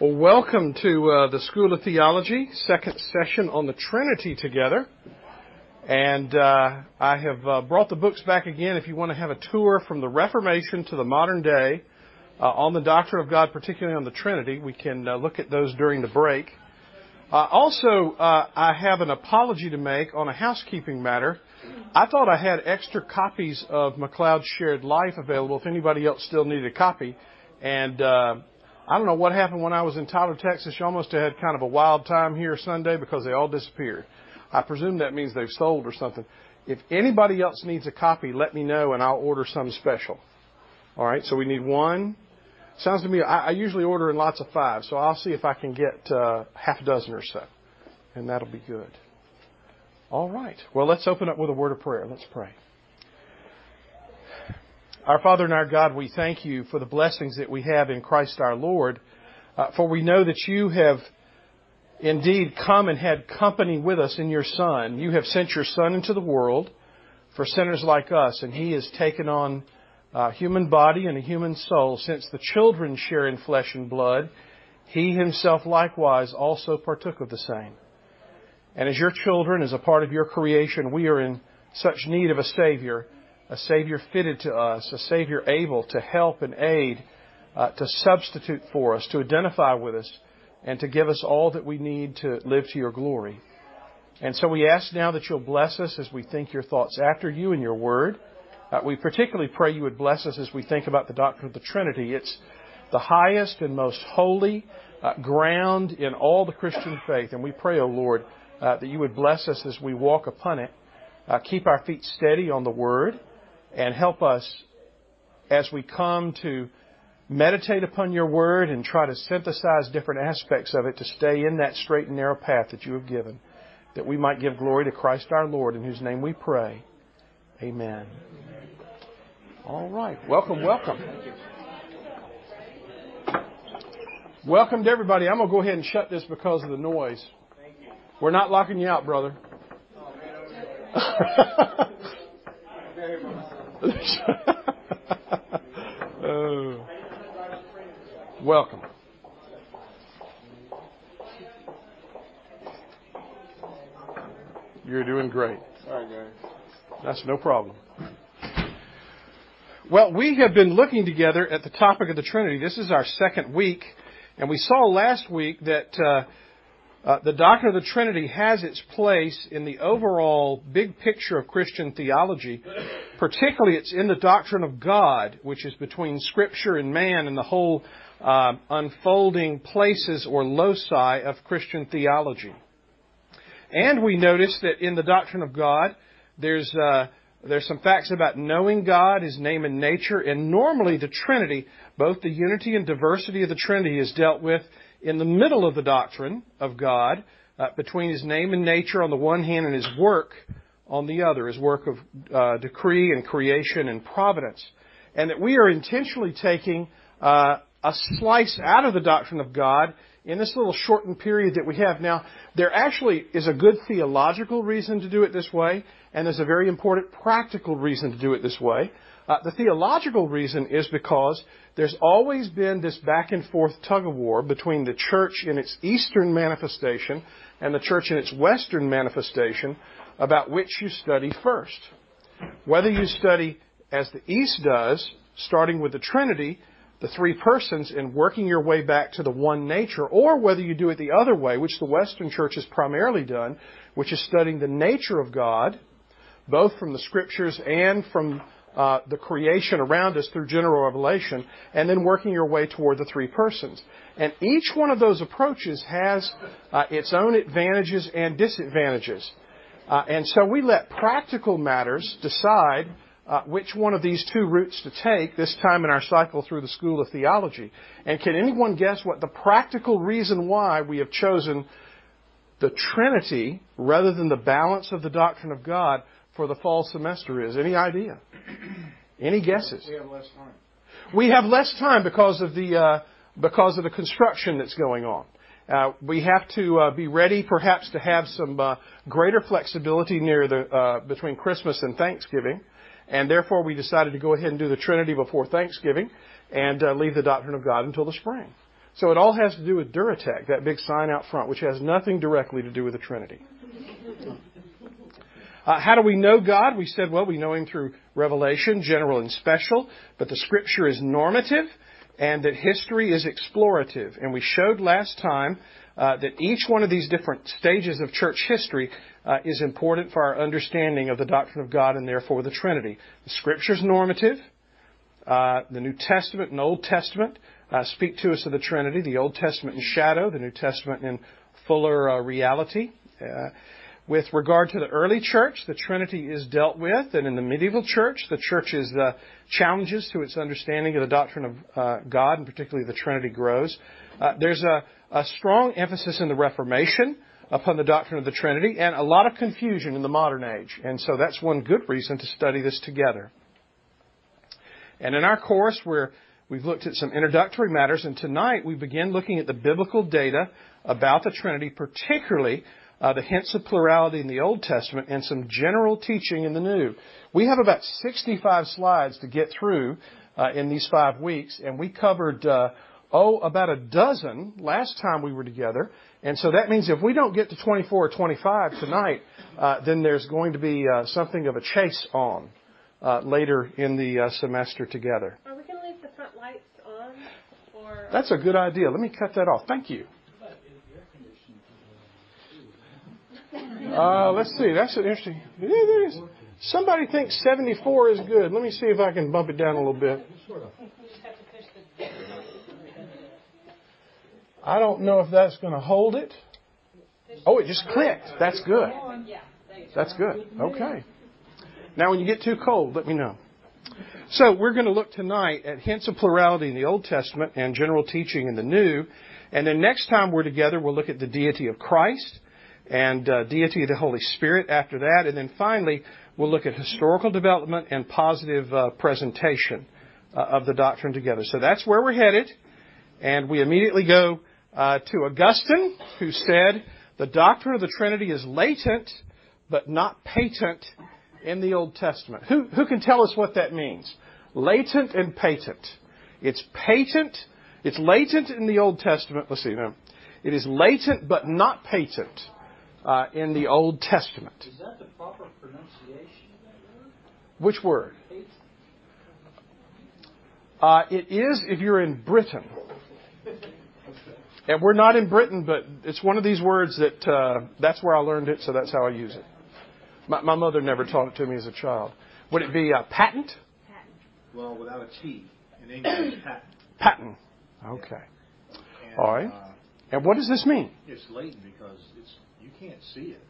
Well, welcome to uh, the School of Theology, second session on the Trinity together. And uh, I have uh, brought the books back again if you want to have a tour from the Reformation to the modern day uh, on the doctrine of God, particularly on the Trinity. We can uh, look at those during the break. Uh, also, I have an apology to make on a housekeeping matter. I thought I had extra copies of Macleod's Shared Life available if anybody else still needed a copy. And I don't know what happened when I was in Tyler, Texas. You almost had kind of a wild time here Sunday because they all disappeared. I presume that means they've sold or something. If anybody else needs a copy, let me know and I'll order some special. All right, so we need one. Sounds to me, I, I usually order in lots of five, so I'll see if I can get uh, half a dozen or so, and that'll be good. All right. Well, let's open up with a word of prayer. Let's pray. Our Father and our God, we thank you for the blessings that we have in Christ our Lord, uh, for we know that you have indeed come and had company with us in your Son. You have sent your Son into the world for sinners like us, and he has taken on a human body and a human soul. Since the children share in flesh and blood, he himself likewise also partook of the same. And as your children, as a part of your creation, we are in such need of a Savior a Savior fitted to us, a Savior able to help and aid, uh, to substitute for us, to identify with us, and to give us all that we need to live to your glory. And so we ask now that you'll bless us as we think your thoughts after you and your word. Uh, we particularly pray you would bless us as we think about the doctrine of the Trinity. It's the highest and most holy uh, ground in all the Christian faith. And we pray, O oh Lord, uh, that you would bless us as we walk upon it. Uh, keep our feet steady on the word and help us as we come to meditate upon your word and try to synthesize different aspects of it to stay in that straight and narrow path that you have given, that we might give glory to Christ our Lord, in whose name we pray. Amen. All right. Welcome, welcome. Welcome to everybody. I'm going to go ahead and shut this because of the noise. We're not locking you out, brother. oh. Welcome. You're doing great. All right, guys. That's no problem. Well, we have been looking together at the topic of the Trinity. This is our second week, and we saw last week that uh, uh, the doctrine of the Trinity has its place in the overall big picture of Christian theology. Particularly, it's in the doctrine of God, which is between Scripture and man and the whole uh, unfolding places or loci of Christian theology. And we notice that in the doctrine of God, there's uh, there's some facts about knowing God, His name and nature, and normally the Trinity, both the unity and diversity of the Trinity, is dealt with in the middle of the doctrine of God, uh, between his name and nature on the one hand and his work on the other, his work of uh, decree and creation and providence. And that we are intentionally taking uh, a slice out of the doctrine of God in this little shortened period that we have. Now, there actually is a good theological reason to do it this way, and there's a very important practical reason to do it this way. Uh, the theological reason is because there's always been this back and forth tug of war between the church in its eastern manifestation and the church in its western manifestation about which you study first. Whether you study as the East does, starting with the Trinity, the three persons, and working your way back to the one nature, or whether you do it the other way, which the Western Church has primarily done, which is studying the nature of God, both from the Scriptures and from the creation around us through general revelation, and then working your way toward the three persons. And each one of those approaches has uh, its own advantages and disadvantages. Uh, and so we let practical matters decide uh, which one of these two routes to take this time in our cycle through the School of Theology. And can anyone guess what the practical reason why we have chosen the Trinity rather than the balance of the doctrine of God for the fall semester is? Any idea? Any guesses? We have less time. We have less time because of the uh, because of the construction that's going on. Uh, we have to uh, be ready, perhaps, to have some uh, greater flexibility near the uh, between Christmas and Thanksgiving, and therefore we decided to go ahead and do the Trinity before Thanksgiving and uh, leave the doctrine of God until the spring. So it all has to do with Duratec, that big sign out front, which has nothing directly to do with the Trinity. Uh, how do we know God? We said, well, we know Him through revelation, general and special, but the Scripture is normative and that history is explorative. And we showed last time uh, that each one of these different stages of church history uh, is important for our understanding of the doctrine of God and therefore the Trinity. The Scripture is normative. Uh, the New Testament and Old Testament uh, speak to us of the Trinity. The Old Testament in shadow, the New Testament in fuller uh, reality. With regard to the early church, the Trinity is dealt with, and in the medieval church, the church's uh, challenges to its understanding of the doctrine of uh, God, and particularly the Trinity, grows. Uh, there's a, a, strong emphasis in the Reformation upon the doctrine of the Trinity, and a lot of confusion in the modern age. And so that's one good reason to study this together. And in our course, where we've looked at some introductory matters, and tonight we begin looking at the biblical data about the Trinity, particularly the hints of plurality in the Old Testament, and some general teaching in the New. We have about 65 slides to get through uh, in these five weeks, and we covered, uh, oh, about a dozen last time we were together. And so that means if we don't get to 24 or 25 tonight, uh, then there's going to be uh, something of a chase on uh, later in the semester together. Are we going to leave the front lights on? Or... That's a good idea. Let me cut that off. Thank you. Uh, let's see. That's an interesting. Yeah, there is. Somebody thinks 74 is good. Let me see if I can bump it down a little bit. I don't know if that's going to hold it. Oh, it just clicked. That's good. That's good. Okay. Now, when you get too cold, let me know. So, we're going to look tonight at hints of plurality in the Old Testament and general teaching in the New. And then next time we're together, we'll look at the deity of Christ and uh, deity of the Holy Spirit after that. And then finally, we'll look at historical development and positive uh, presentation uh, of the doctrine together. So that's where we're headed. And we immediately go uh, to Augustine, who said, the doctrine of the Trinity is latent, but not patent in the Old Testament. Who, who can tell us what that means? Latent and patent. It's patent, it's latent in the Old Testament. Let's see, no. It is latent but not patent uh, in the Old Testament. Is that the proper pronunciation? Which word? Uh, it is if you're in Britain. And we're not in Britain, but it's one of these words that uh, that's where I learned it, so that's how I use it. My, my mother never taught it to me as a child. Would it be a patent? Patent. Well, without a T. In English, patent. Patent. Okay. And, All right. Uh, and what does this mean? It's latent because it's you can't see it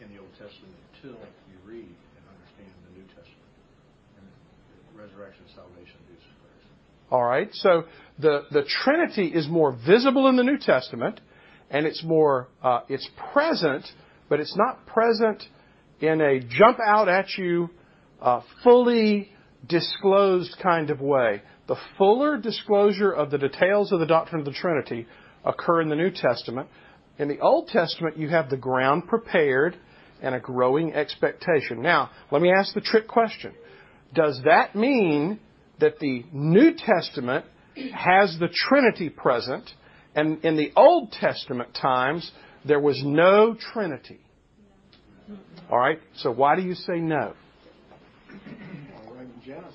in the Old Testament until you read and understand the New Testament and resurrection, salvation of Jesus Christ. All right. So the the Trinity is more visible in the New Testament, and it's more uh, it's present, but it's not present in a jump out at you, uh, fully disclosed kind of way. The fuller disclosure of the details of the doctrine of the Trinity occur in the New Testament. In the Old Testament, you have the ground prepared and a growing expectation. Now, let me ask the trick question. Does that mean that the New Testament has the Trinity present, and in the Old Testament times, there was no Trinity? All right, so why do you say no? In Genesis,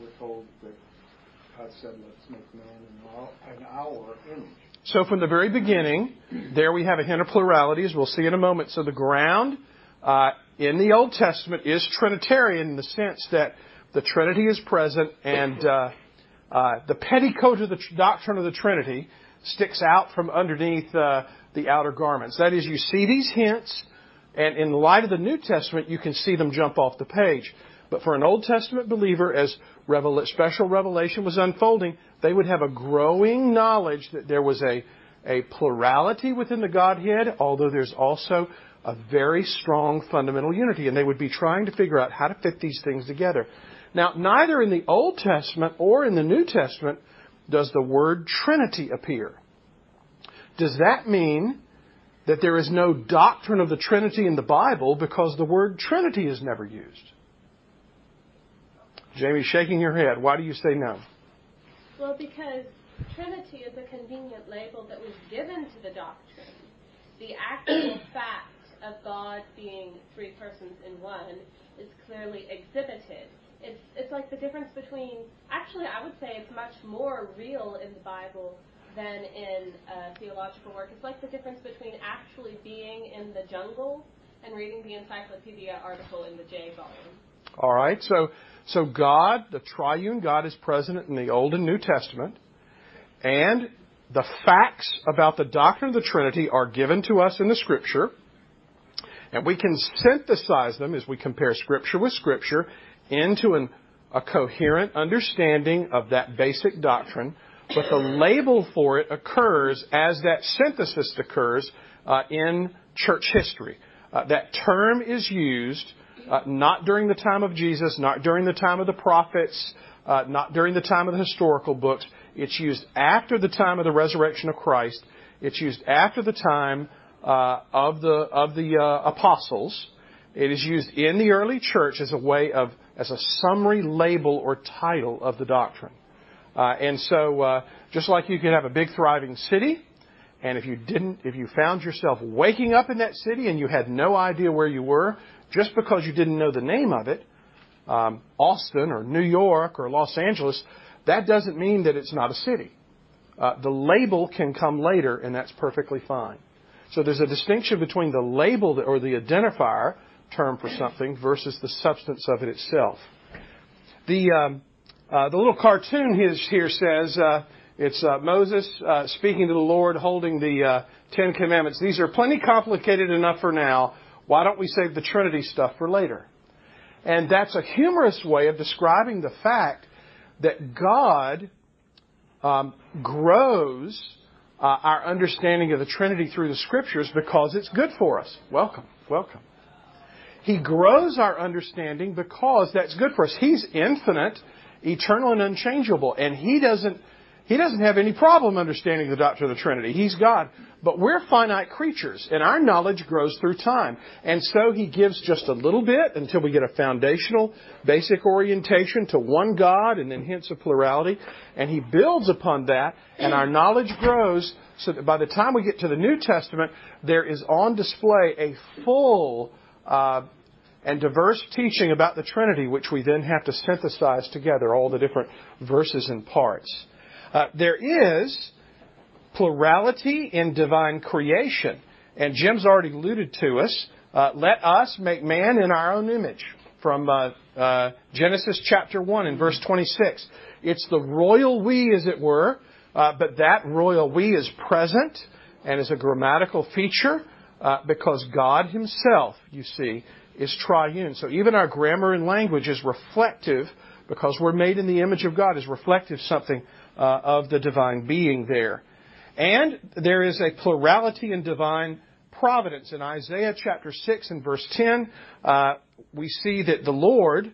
we're told that God said, let's make man in our image. So from the very beginning, there we have a hint of plurality, as we'll see in a moment. So the ground uh, in the Old Testament is Trinitarian in the sense that the Trinity is present and uh, uh, the petticoat of the doctrine of the Trinity sticks out from underneath the outer garments. That is, you see these hints, and in light of the New Testament, you can see them jump off the page. But for an Old Testament believer, as special revelation was unfolding, they would have a growing knowledge that there was a, a plurality within the Godhead, although there's also a very strong fundamental unity. And they would be trying to figure out how to fit these things together. Now, neither in the Old Testament or in the New Testament does the word Trinity appear. Does that mean that there is no doctrine of the Trinity in the Bible because the word Trinity is never used? Jamie, shaking your head. Why do you say no? Well, because Trinity is a convenient label that was given to the doctrine. The actual fact of God being three persons in one is clearly exhibited. It's, it's like the difference between, actually, I would say it's much more real in the Bible than in uh, theological work. It's like the difference between actually being in the jungle and reading the encyclopedia article in the J volume. All right, so so God, the triune God, is present in the Old and New Testament, and the facts about the doctrine of the Trinity are given to us in the Scripture, and we can synthesize them as we compare Scripture with Scripture into an, a coherent understanding of that basic doctrine. But the label for it occurs as that synthesis occurs uh, in church history. Uh, that term is used uh, not during the time of Jesus, not during the time of the prophets, uh, not during the time of the historical books. It's used after the time of the resurrection of Christ. It's used after the time uh, of the of the uh, apostles. It is used in the early church as a way of as a summary label or title of the doctrine. Uh, and so, uh, just like you could have a big thriving city, and if you didn't, if you found yourself waking up in that city and you had no idea where you were, just because you didn't know the name of it, um, Austin or New York or Los Angeles, that doesn't mean that it's not a city. Uh, the label can come later, and that's perfectly fine. So there's a distinction between the label or the identifier term for something versus the substance of it itself. The um, uh, the little cartoon here says uh, it's Moses speaking to the Lord, holding the Ten Commandments. These are plenty complicated enough for now. Why don't we save the Trinity stuff for later? And that's a humorous way of describing the fact that God um, grows uh, our understanding of the Trinity through the Scriptures because it's good for us. Welcome, welcome. He grows our understanding because that's good for us. He's infinite, eternal, and unchangeable, and He doesn't he doesn't have any problem understanding the doctrine of the Trinity. He's God. But we're finite creatures, and our knowledge grows through time. And so He gives just a little bit until we get a foundational, basic orientation to one God and then hence a plurality. And He builds upon that, and our knowledge grows so that by the time we get to the New Testament, there is on display a full uh, and diverse teaching about the Trinity, which we then have to synthesize together, all the different verses and parts. Uh, there is plurality in divine creation. And Jim's already alluded to us. Uh, let us make man in our own image from uh, Genesis chapter 1 and verse 26. It's the royal we, as it were, but that royal we is present and is a grammatical feature because God Himself, you see, is triune. So even our grammar and language is reflective because we're made in the image of God, is reflective something of the divine being there. And there is a plurality in divine providence. In Isaiah chapter 6 and verse 10, uh, we see that the Lord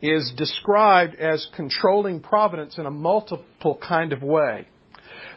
is described as controlling providence in a multiple kind of way.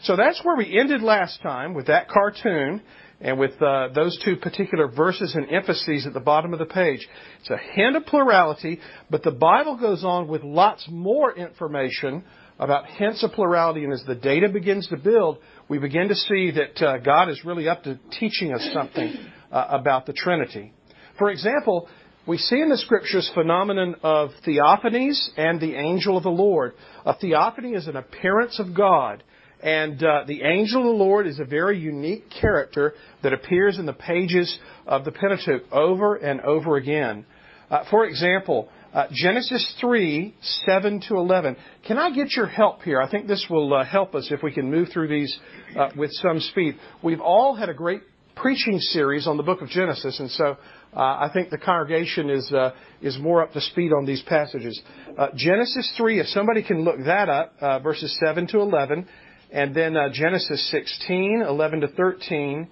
So that's where we ended last time with that cartoon and with uh, those two particular verses and emphases at the bottom of the page. It's a hint of plurality, but the Bible goes on with lots more information about hints of plurality, and as the data begins to build, we begin to see that uh, God is really up to teaching us something uh, about the Trinity. For example, we see in the scriptures phenomenon of theophanies and the angel of the Lord. A theophany is an appearance of God, and uh, the angel of the Lord is a very unique character that appears in the pages of the Pentateuch over and over again. Uh, for example, uh, Genesis 3, 7 to 11. Can I get your help here? I think this will uh, help us if we can move through these uh, with some speed. We've all had a great preaching series on the book of Genesis, and so uh, I think the congregation is uh, is more up to speed on these passages. Uh, Genesis 3, if somebody can look that up, verses 7 to 11, and then Genesis 16, 11 to 13,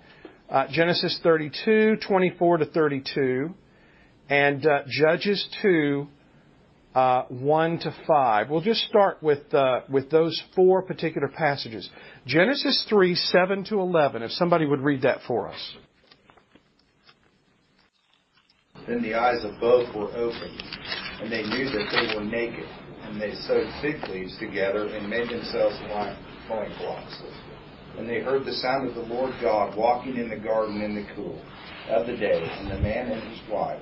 Genesis 32, 24 to 32 and uh, Judges 2, uh, 1 to 5. We'll just start with, uh, with those four particular passages. Genesis 3, 7 to 11, if somebody would read that for us. Then the eyes of both were opened, and they knew that they were naked, and they sewed fig leaves together and made themselves loincloths. And they heard the sound of the Lord God walking in the garden in the cool of the day, and the man and his wife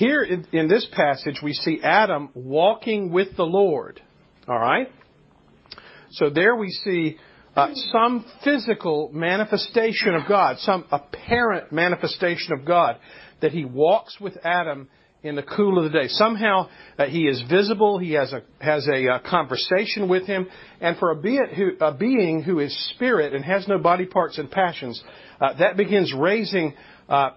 here in, in this passage, we see Adam walking with the Lord. All right? So there we see uh, some physical manifestation of God, some apparent manifestation of God, that he walks with Adam in the cool of the day. Somehow uh, he is visible. He has a has a uh, conversation with him, and for a, be who, a, being who is spirit and has no body parts and passions, uh, that begins raising uh,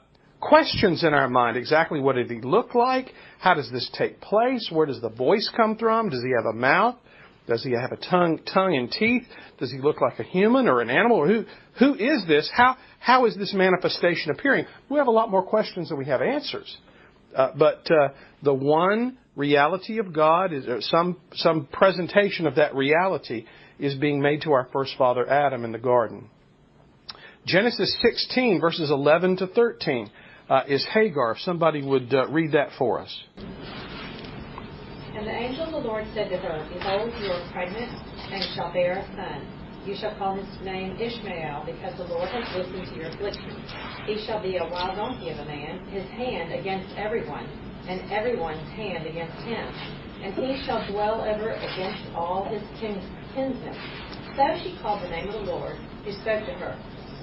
questions in our mind. Exactly what did he look like? How does this take place? Where does the voice come from? Does he have a mouth? Does he have a tongue, tongue and teeth? Does he look like a human or an animal? Or who, who is this? How, how is this manifestation appearing? We have a lot more questions than we have answers. Uh, but uh, the one reality of God is some some presentation of that reality is being made to our first father Adam in the garden. Genesis 16 verses 11 to 13 uh, is Hagar. If somebody would uh, read that for us. And the angel of the Lord said to her, Behold, you are pregnant, and shall bear a son. You shall call his name Ishmael, because the Lord has listened to your affliction. He shall be a wild donkey of a man, his hand against everyone, and everyone's hand against him. And he shall dwell ever against all his kinsmen. So she called the name of the Lord, who spoke to her.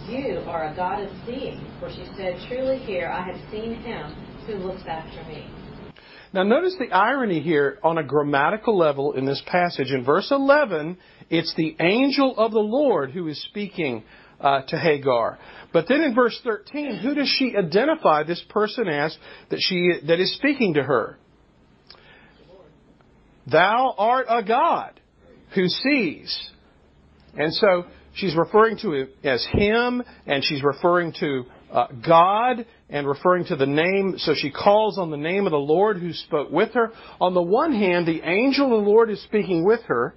You are a God of seeing, for she said, Truly here I have seen him who looks after me. Now, notice the irony here on a grammatical level in this passage. In verse 11, it's the angel of the Lord who is speaking uh, to Hagar. But then in verse 13, who does she identify this person as that she that is speaking to her? Thou art a God who sees. And so she's referring to it as him, and she's referring to uh, God and referring to the name. So she calls on the name of the Lord who spoke with her. On the one hand, the angel of the Lord is speaking with her.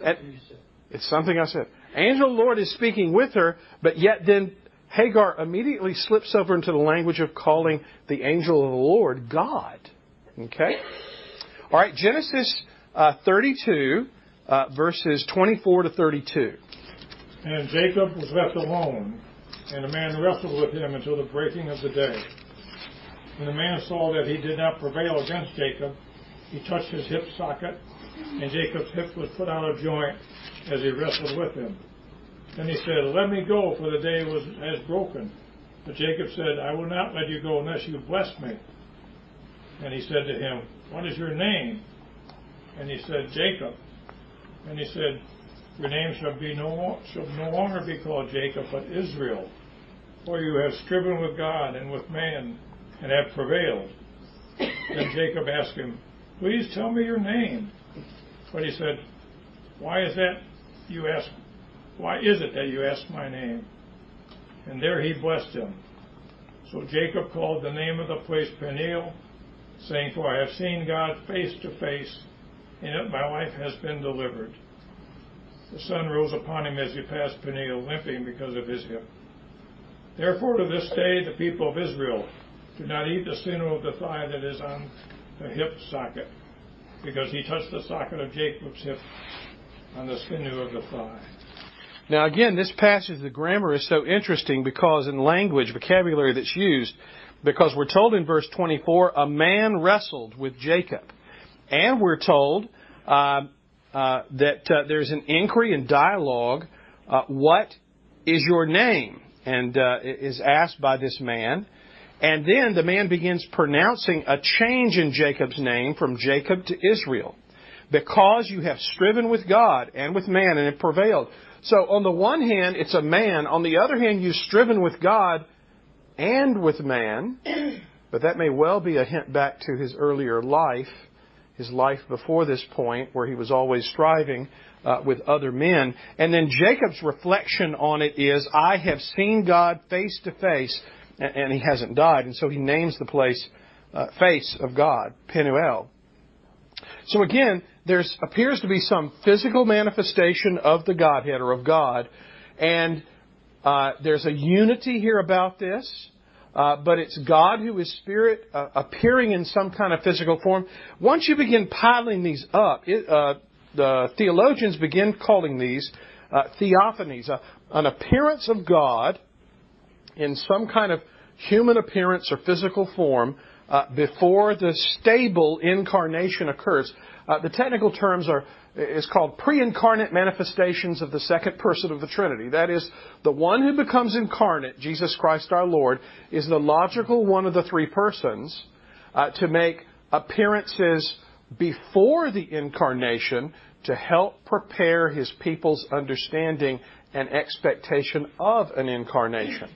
And it's something I said. Angel of the Lord is speaking with her, but yet then Hagar immediately slips over into the language of calling the angel of the Lord God. Okay? All right, Genesis uh, 32, uh, verses 24 to 32. And Jacob was left alone, and the man wrestled with him until the breaking of the day. When the man saw that he did not prevail against Jacob, he touched his hip socket, and Jacob's hip was put out of joint as he wrestled with him. Then he said, Let me go, for the day was has broken. But Jacob said, I will not let you go unless you bless me. And he said to him, What is your name? And he said, Jacob. And he said, your name shall be no shall no longer be called Jacob, but Israel, for you have striven with God and with man, and have prevailed. then Jacob asked him, Please tell me your name. But he said, Why is that you ask why is it that you ask my name? And there he blessed him. So Jacob called the name of the place Peniel, saying, For I have seen God face to face, and my life has been delivered. The sun rose upon him as he passed Peniel, limping because of his hip. Therefore, to this day, the people of Israel do not eat the sinew of the thigh that is on the hip socket, because he touched the socket of Jacob's hip on the sinew of the thigh. Now, again, this passage, the grammar is so interesting because in language, vocabulary that's used, because we're told in verse 24, a man wrestled with Jacob. And we're told uh, uh, that uh, there's an inquiry and dialogue. Uh, what is your name? And uh, is asked by this man. And then the man begins pronouncing a change in Jacob's name from Jacob to Israel. Because you have striven with God and with man and have prevailed. So on the one hand, it's a man. On the other hand, you've striven with God and with man. But that may well be a hint back to his earlier life his life before this point, where he was always striving uh, with other men. And then Jacob's reflection on it is, I have seen God face to face, and he hasn't died. And so he names the place uh, face of God, Penuel. So again, there appears to be some physical manifestation of the Godhead or of God, and uh, there's a unity here about this. Uh, but it's God who is spirit uh, appearing in some kind of physical form. Once you begin piling these up, it, uh, the theologians begin calling these uh, theophanies, an appearance of God in some kind of human appearance or physical form uh, before the stable incarnation occurs. The technical terms are is called pre-incarnate manifestations of the second person of the Trinity. That is, the one who becomes incarnate, Jesus Christ our Lord, is the logical one of the three persons uh, to make appearances before the incarnation to help prepare his people's understanding and expectation of an incarnation.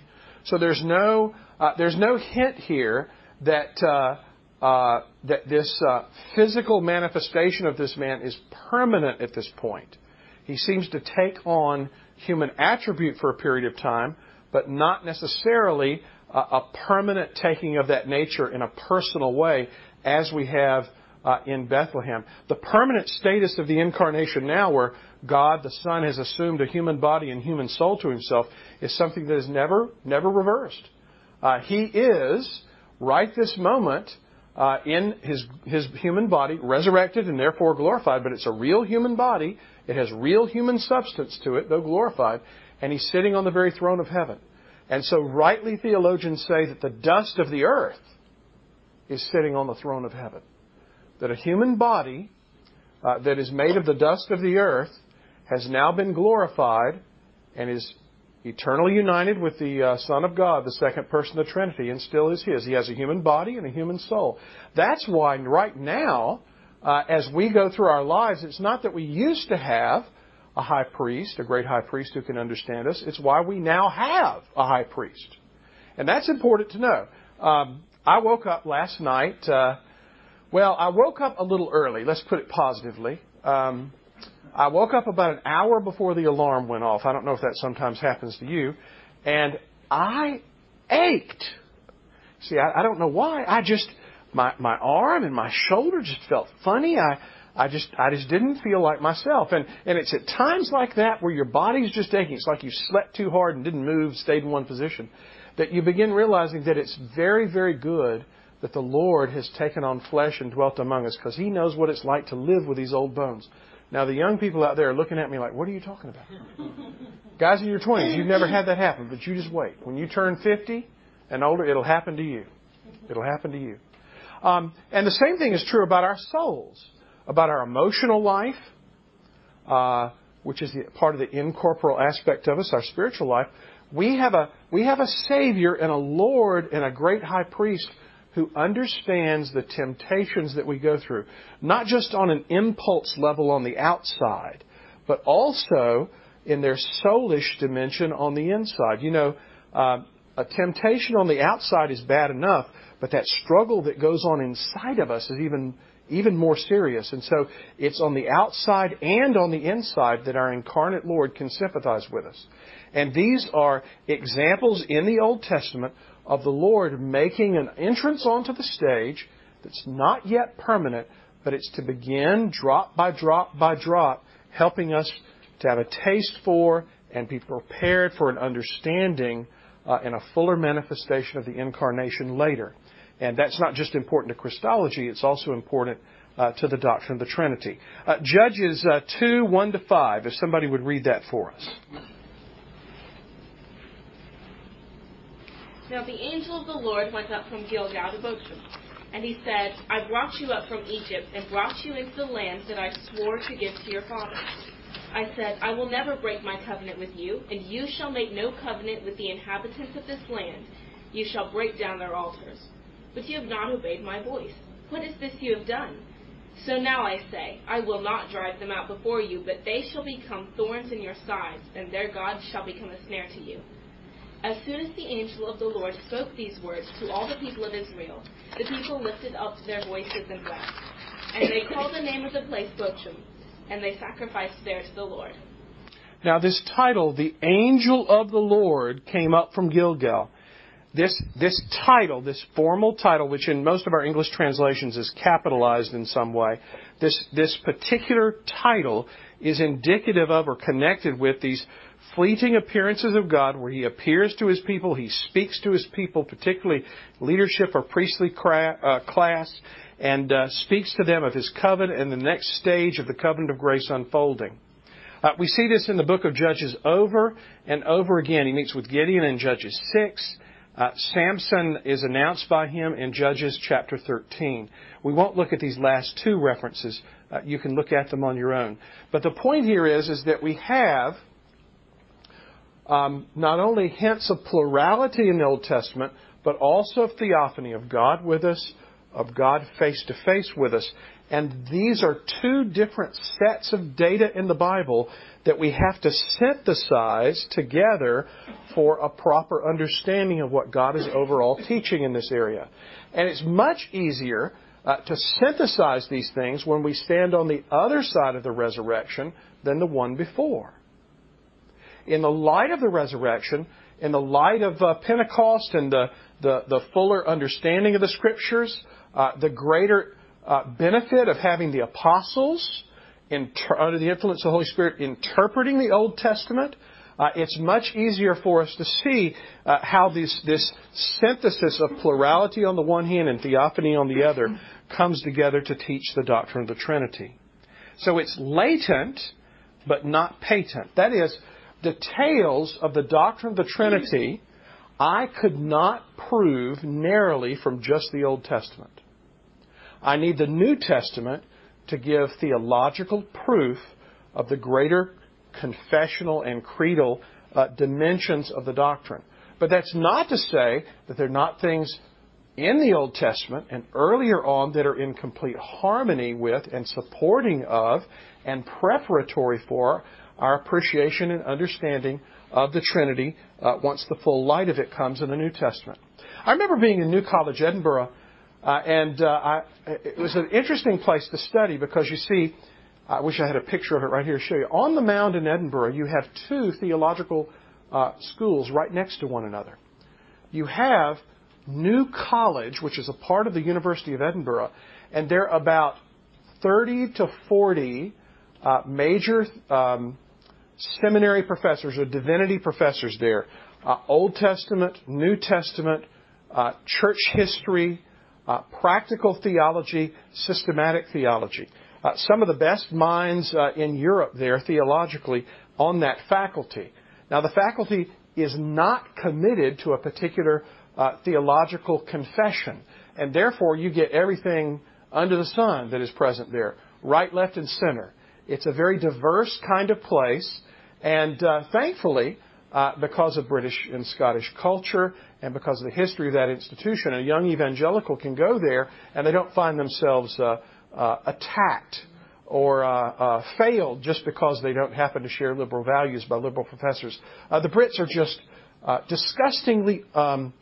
So there's no uh, there's no hint here that uh, uh, that this uh, physical manifestation of this man is permanent at this point. He seems to take on human attribute for a period of time, but not necessarily a, a permanent taking of that nature in a personal way as we have uh, in Bethlehem. The permanent status of the incarnation now, where God the Son has assumed a human body and human soul to himself, is something that is never, never reversed. Uh, he is, right this moment, in his, his human body, resurrected and therefore glorified, but it's a real human body. It has real human substance to it, though glorified, and he's sitting on the very throne of heaven. And so, rightly, theologians say that the dust of the earth is sitting on the throne of heaven. That a human body uh, that is made of the dust of the earth has now been glorified and is eternally united with the uh, Son of God, the second person of the Trinity, and still is His. He has a human body and a human soul. That's why right now, uh, as we go through our lives, it's not that we used to have a high priest, a great high priest who can understand us. It's why we now have a high priest. And that's important to know. Um, I woke up last night. Uh, well, I woke up a little early. Let's put it positively. Um, I woke up about an hour before the alarm went off. I don't know if that sometimes happens to you. And I ached. See, I, I don't know why. I just, my, my arm and my shoulder just felt funny. I, I just, I just didn't feel like myself. And, and it's at times like that where your body's just aching. It's like you slept too hard and didn't move, stayed in one position, that you begin realizing that it's very, very good that the Lord has taken on flesh and dwelt among us because He knows what it's like to live with these old bones. Now, the young people out there are looking at me like, what are you talking about? Guys in your 20s, you've never had that happen, but you just wait. When you turn 50 and older, it'll happen to you. It'll happen to you. Um, and the same thing is true about our souls, about our emotional life, uh, which is the, part of the incorporeal aspect of us, our spiritual life. We have a we have a Savior and a Lord and a great High Priest who understands the temptations that we go through, not just on an impulse level on the outside, but also in their soulish dimension on the inside. You know, uh, a temptation on the outside is bad enough, but that struggle that goes on inside of us is even even more serious. And so it's on the outside and on the inside that our incarnate Lord can sympathize with us. And these are examples in the Old Testament of the Lord making an entrance onto the stage that's not yet permanent, but it's to begin drop by drop by drop, helping us to have a taste for and be prepared for an understanding uh, and a fuller manifestation of the incarnation later. And that's not just important to Christology, it's also important uh, to the doctrine of the Trinity. Uh, Judges uh, 2, 1 to 5, if somebody would read that for us. Now the angel of the Lord went up from Gilgal to Bochim. And he said, I brought you up from Egypt and brought you into the land that I swore to give to your fathers. I said, I will never break my covenant with you, and you shall make no covenant with the inhabitants of this land. You shall break down their altars. But you have not obeyed my voice. What is this you have done? So now I say, I will not drive them out before you, but they shall become thorns in your sides, and their gods shall become a snare to you. As soon as the angel of the Lord spoke these words to all the people of Israel, the people lifted up their voices and wept. And they called the name of the place Bochim, and they sacrificed there to the Lord. Now, this title, the angel of the Lord, came up from Gilgal. This, this title, this formal title, which in most of our English translations is capitalized in some way, this, this particular title is indicative of or connected with these fleeting appearances of God where He appears to His people, He speaks to His people, particularly leadership or priestly uh, class, and uh, speaks to them of His covenant and the next stage of the covenant of grace unfolding. Uh, we see this in the book of Judges over and over again. He meets with Gideon in Judges 6. Uh, Samson is announced by him in Judges chapter 13. We won't look at these last two references. Uh, you can look at them on your own. But the point here is, is that we have not only hints of plurality in the Old Testament, but also of theophany, of God with us, of God face to face with us. And these are two different sets of data in the Bible that we have to synthesize together for a proper understanding of what God is overall teaching in this area. And it's much easier uh, to synthesize these things when we stand on the other side of the resurrection than the one before. In the light of the resurrection, in the light of uh, Pentecost and the, the, the, fuller understanding of the Scriptures, uh, the greater uh, benefit of having the apostles inter- under the influence of the Holy Spirit interpreting the Old Testament, uh, it's much easier for us to see uh, how this, this synthesis of plurality on the one hand and theophany on the other comes together to teach the doctrine of the Trinity. So it's latent, but not patent. That is, details of the doctrine of the Trinity I could not prove narrowly from just the Old Testament. I need the New Testament to give theological proof of the greater confessional and creedal uh, dimensions of the doctrine. But that's not to say that there are not things in the Old Testament and earlier on that are in complete harmony with and supporting of and preparatory for our appreciation and understanding of the Trinity uh, once the full light of it comes in the New Testament. I remember being in New College, Edinburgh, uh, and uh, I, it was an interesting place to study because you see, I wish I had a picture of it right here to show you. On the mound in Edinburgh, you have two theological uh, schools right next to one another. You have New College, which is a part of the University of Edinburgh, and there are about 30 to 40 uh, major um, seminary professors or divinity professors there. Uh, Old Testament, New Testament, uh, church history, uh, practical theology, systematic theology. Uh, some of the best minds uh, in Europe there theologically on that faculty. Now, the faculty is not committed to a particular uh, theological confession, and therefore you get everything under the sun that is present there, right, left, and center. It's a very diverse kind of place, thankfully, uh, because of British and Scottish culture and because of the history of that institution, a young evangelical can go there and they don't find themselves uh, uh, attacked or uh, uh, failed just because they don't happen to share liberal values by liberal professors. Uh, the Brits are just disgustingly um,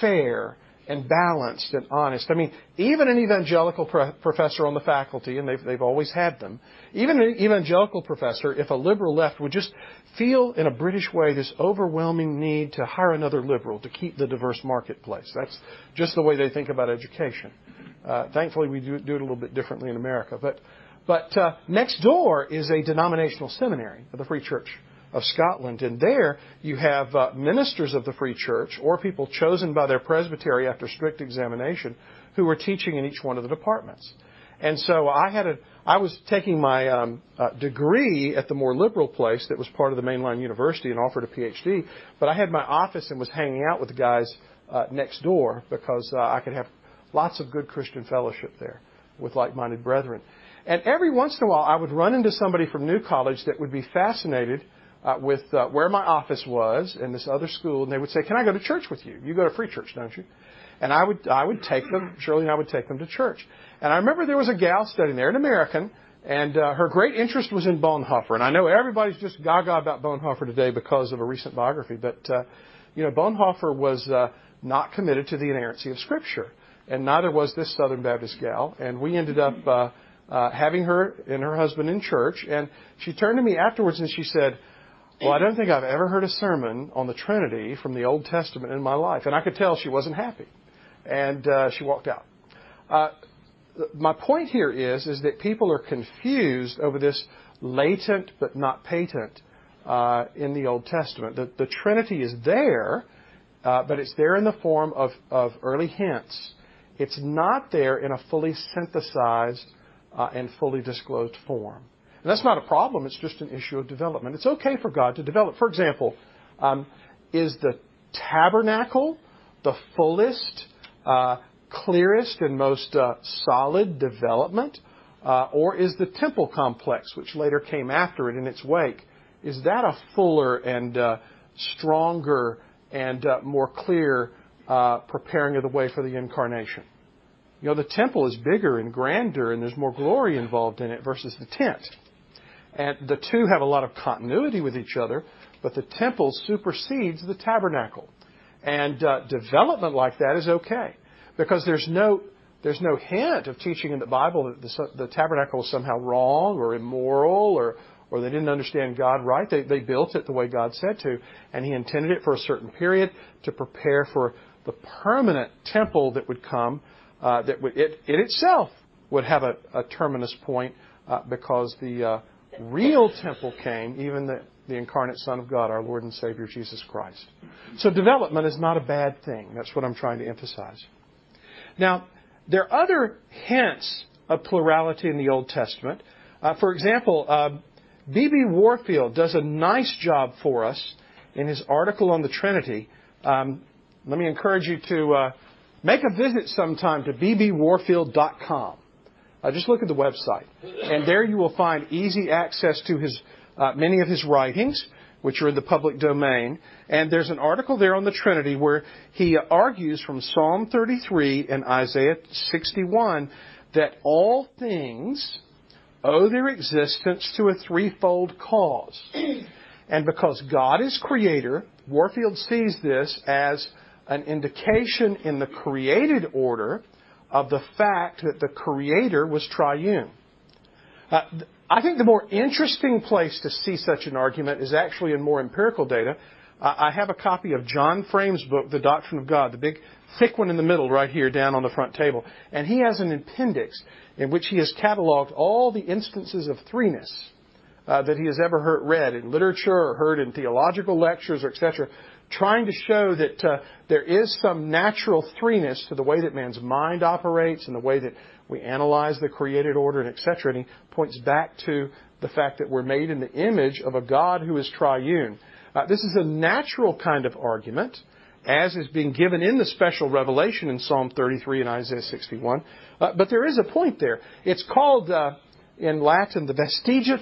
fair and balanced and honest. I mean, even an evangelical pro- professor on the faculty, and they've, they've always had them, even an evangelical professor, if a liberal left, would just feel in a British way this overwhelming need to hire another liberal to keep the diverse marketplace. That's just the way they think about education. Uh, thankfully, we do, do, it a little bit differently in America. But, but uh, next door is a denominational seminary of the Free Church of Scotland. And there you have uh, ministers of the Free Church or people chosen by their presbytery after strict examination who were teaching in each one of the departments. And so I had a, I was taking my um, uh, degree at the more liberal place that was part of the mainline university and offered a PhD, but I had my office and was hanging out with the guys uh, next door because uh, I could have lots of good Christian fellowship there with like-minded brethren. And every once in a while, I would run into somebody from New College that would be fascinated with uh, where my office was in this other school, and they would say, "Can I go to church with you? You go to free church, don't you?" And I would I would take them. Shirley and I would take them to church. And I remember there was a gal studying there, an American, and uh, her great interest was in Bonhoeffer. And I know everybody's just gaga about Bonhoeffer today because of a recent biography, but uh, you know Bonhoeffer was uh, not committed to the inerrancy of Scripture, and neither was this Southern Baptist gal. And we ended up uh, uh, having her and her husband in church, and she turned to me afterwards and she said, "Well, I don't think I've ever heard a sermon on the Trinity from the Old Testament in my life." And I could tell she wasn't happy, and uh, she walked out. Uh, my point here is is that people are confused over this latent but not patent uh, in the Old Testament. The, the Trinity is there, uh, but it's there in the form of, of early hints. It's not there in a fully synthesized uh, and fully disclosed form. And that's not a problem, it's just an issue of development. It's okay for God to develop. For example, um, is the tabernacle the fullest, uh, clearest, and most uh, solid development? Uh, or is the temple complex, which later came after it in its wake, is that a fuller and uh, stronger and uh, more clear uh, preparing of the way for the incarnation? You know, the temple is bigger and grander, and there's more glory involved in it versus the tent. And the two have a lot of continuity with each other, but the temple supersedes the tabernacle. And uh, development like that is okay because there's no there's no hint of teaching in the Bible that the, the tabernacle was somehow wrong or immoral or or they didn't understand God right. They, they built it the way God said to, and He intended it for a certain period to prepare for the permanent temple that would come uh, that would, it, it, itself would have a, a terminus point uh, because the uh, real temple came, even the, the incarnate Son of God, our Lord and Savior Jesus Christ. So development is not a bad thing. That's what I'm trying to emphasize. Now, there are other hints of plurality in the Old Testament. Uh, for example, B.B. Um, Warfield does a nice job for us in his article on the Trinity. Um, let me encourage you to uh, Make a visit sometime to bbwarfield.com. Uh, just look at the website. And there you will find easy access to his, uh, many of his writings, which are in the public domain. And there's an article there on the Trinity where he argues from Psalm 33 and Isaiah 61 that all things owe their existence to a threefold cause. And because God is creator, Warfield sees this as an indication in the created order of the fact that the Creator was triune. Uh, I think the more interesting place to see such an argument is actually in more empirical data. Uh, I have a copy of John Frame's book, The Doctrine of God, the big thick one in the middle right here down on the front table. And he has an appendix in which he has cataloged all the instances of threeness uh, that he has ever heard read in literature or heard in theological lectures or etc trying to show that uh, there is some natural threeness to the way that man's mind operates and the way that we analyze the created order and etc. And he points back to the fact that we're made in the image of a God who is triune. Uh, this is a natural kind of argument, as is being given in the special revelation in Psalm 33 and Isaiah 61. Uh, but there is a point there. It's called uh, in Latin the vestigia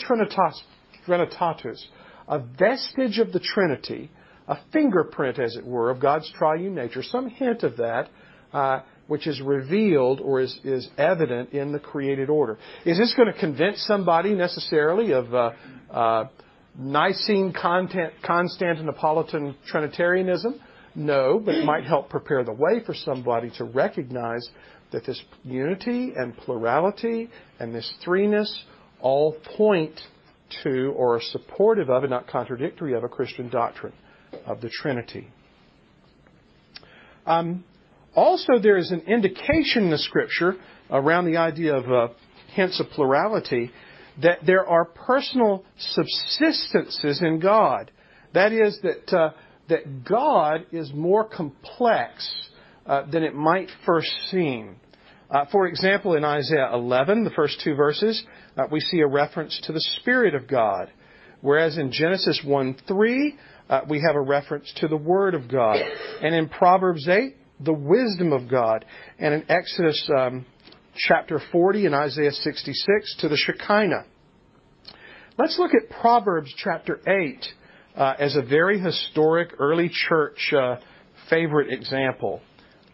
trinitatis, a vestige of the Trinity a fingerprint, as it were, of God's triune nature, some hint of that, uh, which is revealed or is, is evident in the created order. Is this going to convince somebody necessarily of uh, uh, Nicene content, Constantinopolitan Trinitarianism? No, but it might help prepare the way for somebody to recognize that this unity and plurality and this threeness all point to or are supportive of and not contradictory of a Christian doctrine of the Trinity. Um, also, there is an indication in the Scripture around the idea of uh, hints of plurality that there are personal subsistences in God. That is, that, uh, that God is more complex uh, than it might first seem. Uh, for example, in Isaiah 11, the first two verses, uh, we see a reference to the Spirit of God. Whereas in Genesis 1 3, uh, we have a reference to the Word of God. And in Proverbs 8, the wisdom of God. And in Exodus um, chapter 40 and Isaiah 66, to the Shekinah. Let's look at Proverbs chapter 8 uh, as a very historic early church uh, favorite example.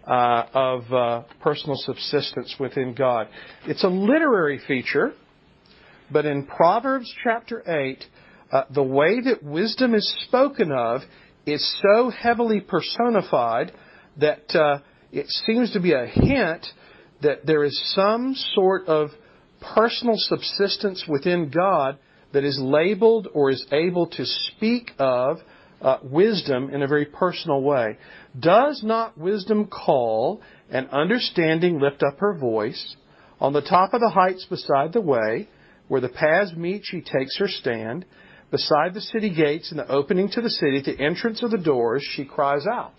Uh, of uh, personal subsistence within God. It's a literary feature, but in Proverbs chapter 8, uh, the way that wisdom is spoken of is so heavily personified that uh, it seems to be a hint that there is some sort of personal subsistence within God that is labeled or is able to speak of uh, wisdom in a very personal way. Does not wisdom call and understanding lift up her voice? On the top of the heights beside the way, where the paths meet, she takes her stand. Beside the city gates and the opening to the city, the entrance of the doors, she cries out.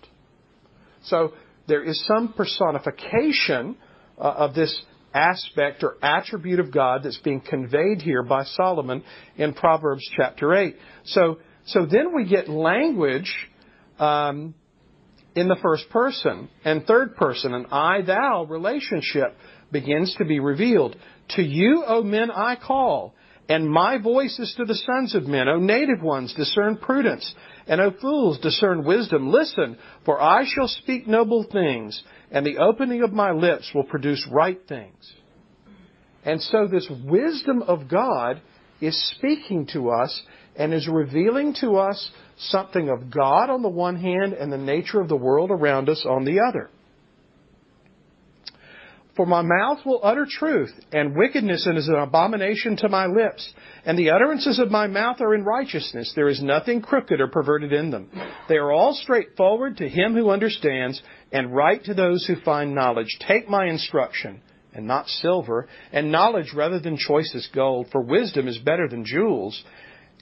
So there is some personification uh, of this aspect or attribute of God that's being conveyed here by Solomon in Proverbs chapter 8. So, so then we get language um, in the first person and third person, an I thou relationship begins to be revealed. To you, O men, I call, and my voice is to the sons of men. O native ones, discern prudence, and O fools, discern wisdom. Listen, for I shall speak noble things, and the opening of my lips will produce right things. And so this wisdom of God is speaking to us and is revealing to us something of God on the one hand and the nature of the world around us on the other. For my mouth will utter truth, and wickedness is an abomination to my lips. And the utterances of my mouth are in righteousness. There is nothing crooked or perverted in them. They are all straightforward to him who understands, and right to those who find knowledge. Take my instruction, and not silver, and knowledge rather than choicest gold. For wisdom is better than jewels,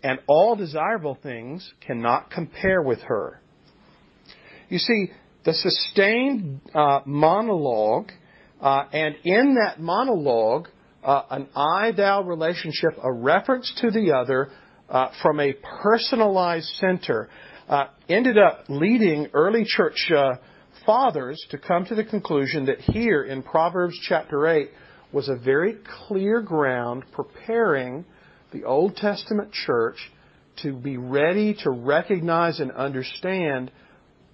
and all desirable things cannot compare with her. You see, the sustained uh, monologue and in that monologue, uh, an I thou relationship, a reference to the other uh, from a personalized center, uh, ended up leading early church uh, fathers to come to the conclusion that here in Proverbs chapter 8 was a very clear ground preparing the Old Testament church to be ready to recognize and understand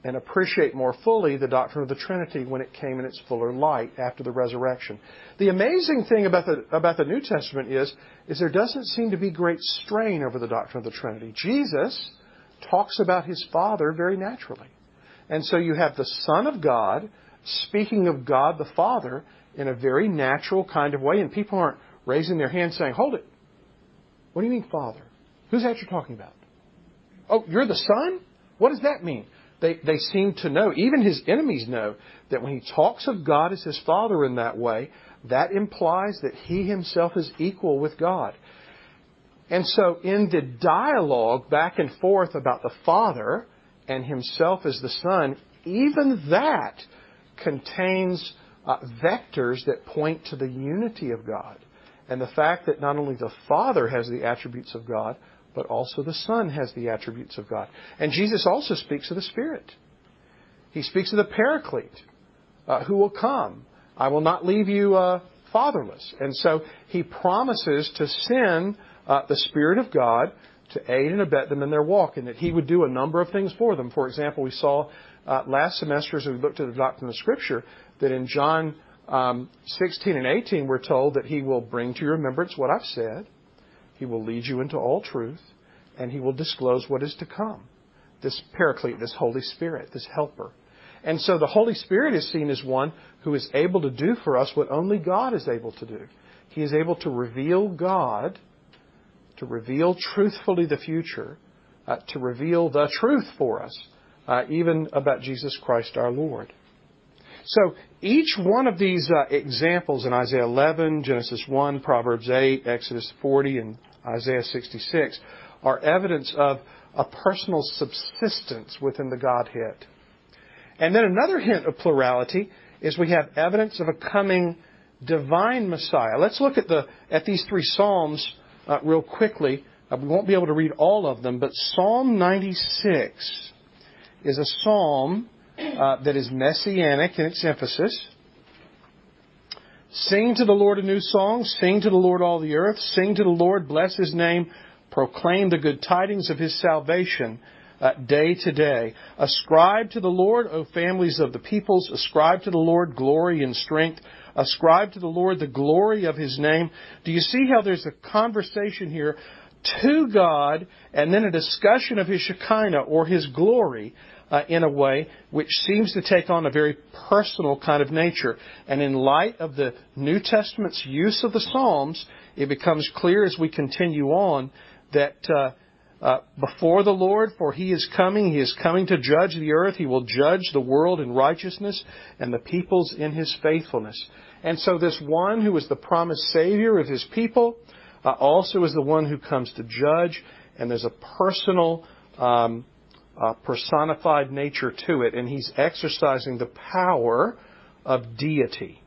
and appreciate more fully the doctrine of the Trinity when it came in its fuller light after the resurrection. The amazing thing about the, about the New Testament is, is there doesn't seem to be great strain over the doctrine of the Trinity. Jesus talks about his Father very naturally. And so you have the Son of God speaking of God the Father in a very natural kind of way, and people aren't raising their hands saying, Hold it. What do you mean, Father? Who's that you're talking about? Oh, you're the Son? What does that mean? They, they seem to know, even his enemies know, that when he talks of God as his Father in that way, that implies that he himself is equal with God. And so in the dialogue back and forth about the Father and himself as the Son, even that contains uh, vectors that point to the unity of God. And the fact that not only the Father has the attributes of God, but also the Son has the attributes of God. And Jesus also speaks of the Spirit. He speaks of the Paraclete, uh, who will come. I will not leave you uh, fatherless. And so he promises to send uh, the Spirit of God to aid and abet them in their walk, and that he would do a number of things for them. For example, we saw uh, last semester as we looked at the doctrine of Scripture that in John um, 16 and 18 we're told that he will bring to your remembrance what I've said he will lead you into all truth, and He will disclose what is to come. This Paraclete, this Holy Spirit, this Helper. And so the Holy Spirit is seen as one who is able to do for us what only God is able to do. He is able to reveal God, to reveal truthfully the future, uh, to reveal the truth for us, uh, even about Jesus Christ our Lord. So each one of these uh, examples in Isaiah 11, Genesis 1, Proverbs 8, Exodus 40, and Isaiah 66 are evidence of a personal subsistence within the Godhead. And then another hint of plurality is we have evidence of a coming divine Messiah. Let's look at the at these three psalms uh, real quickly. Uh, we won't be able to read all of them, but Psalm 96 is a psalm uh, that is messianic in its emphasis. Sing to the Lord a new song. Sing to the Lord all the earth. Sing to the Lord. Bless his name. Proclaim the good tidings of his salvation uh, day to day. Ascribe to the Lord, O families of the peoples. Ascribe to the Lord glory and strength. Ascribe to the Lord the glory of his name. Do you see how there's a conversation here to God and then a discussion of his Shekinah or his glory in a way which seems to take on a very personal kind of nature. And in light of the New Testament's use of the Psalms, it becomes clear as we continue on that uh, uh, before the Lord, for he is coming, he is coming to judge the earth, he will judge the world in righteousness and the peoples in his faithfulness. And so this one who is the promised Savior of his people uh, also is the one who comes to judge, and there's a personal, um, uh, personified nature to it, and he's exercising the power of deity.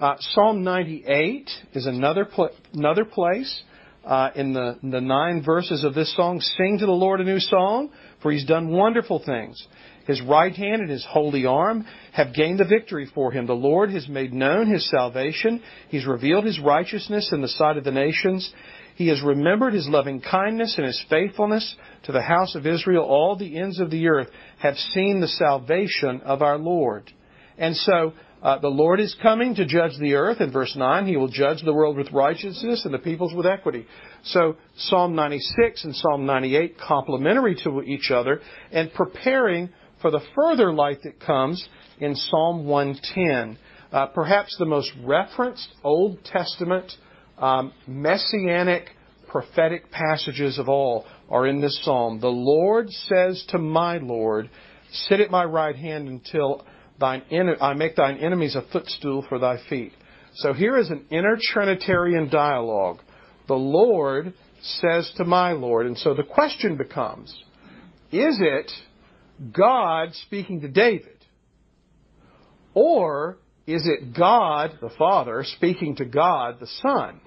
Uh, Psalm 98 is another pl- another place uh, in the, the nine verses of this song. Sing to the Lord a new song, for He's done wonderful things. His right hand and His holy arm have gained the victory for Him. The Lord has made known His salvation. He's revealed His righteousness in the sight of the nations. He has remembered His loving kindness and His faithfulness to the house of Israel. All the ends of the earth have seen the salvation of our Lord. And so uh, the Lord is coming to judge the earth. In verse 9, He will judge the world with righteousness and the peoples with equity. So Psalm 96 and Psalm 98 complementary to each other and preparing for the further light that comes in Psalm 110. Uh, perhaps the most referenced Old Testament um, messianic prophetic passages of all are in this psalm. The Lord says to my Lord, Sit at my right hand until thine en- I make thine enemies a footstool for thy feet. So here is an inner Trinitarian dialogue. The Lord says to my Lord. And so the question becomes, is it God speaking to David? Or is it God, the Father, speaking to God, the Son?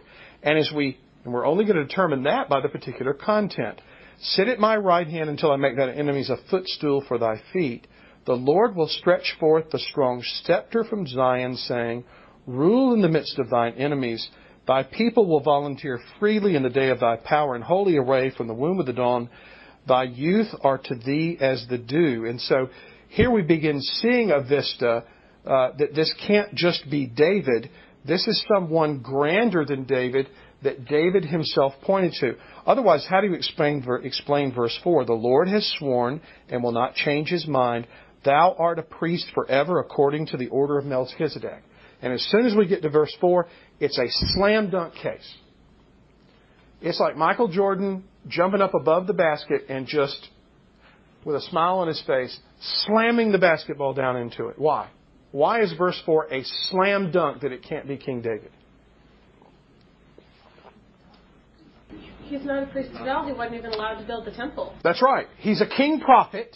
And as we, and we're only going to determine that by the particular content. Sit at my right hand until I make thine enemies a footstool for thy feet. The Lord will stretch forth the strong scepter from Zion, saying, Rule in the midst of thine enemies. Thy people will volunteer freely in the day of thy power and holy array from the womb of the dawn. Thy youth are to thee as the dew. And so here we begin seeing a vista uh, that this can't just be David. This is someone grander than David that David himself pointed to. Otherwise, how do you explain, explain verse 4? The Lord has sworn and will not change his mind. Thou art a priest forever according to the order of Melchizedek. And as soon as we get to verse 4, it's a slam dunk case. It's like Michael Jordan jumping up above the basket and just, with a smile on his face, slamming the basketball down into it. Why? Why is verse 4 a slam dunk that it can't be King David? He's not a priest at all. He wasn't even allowed to build the temple. That's right. He's a king prophet.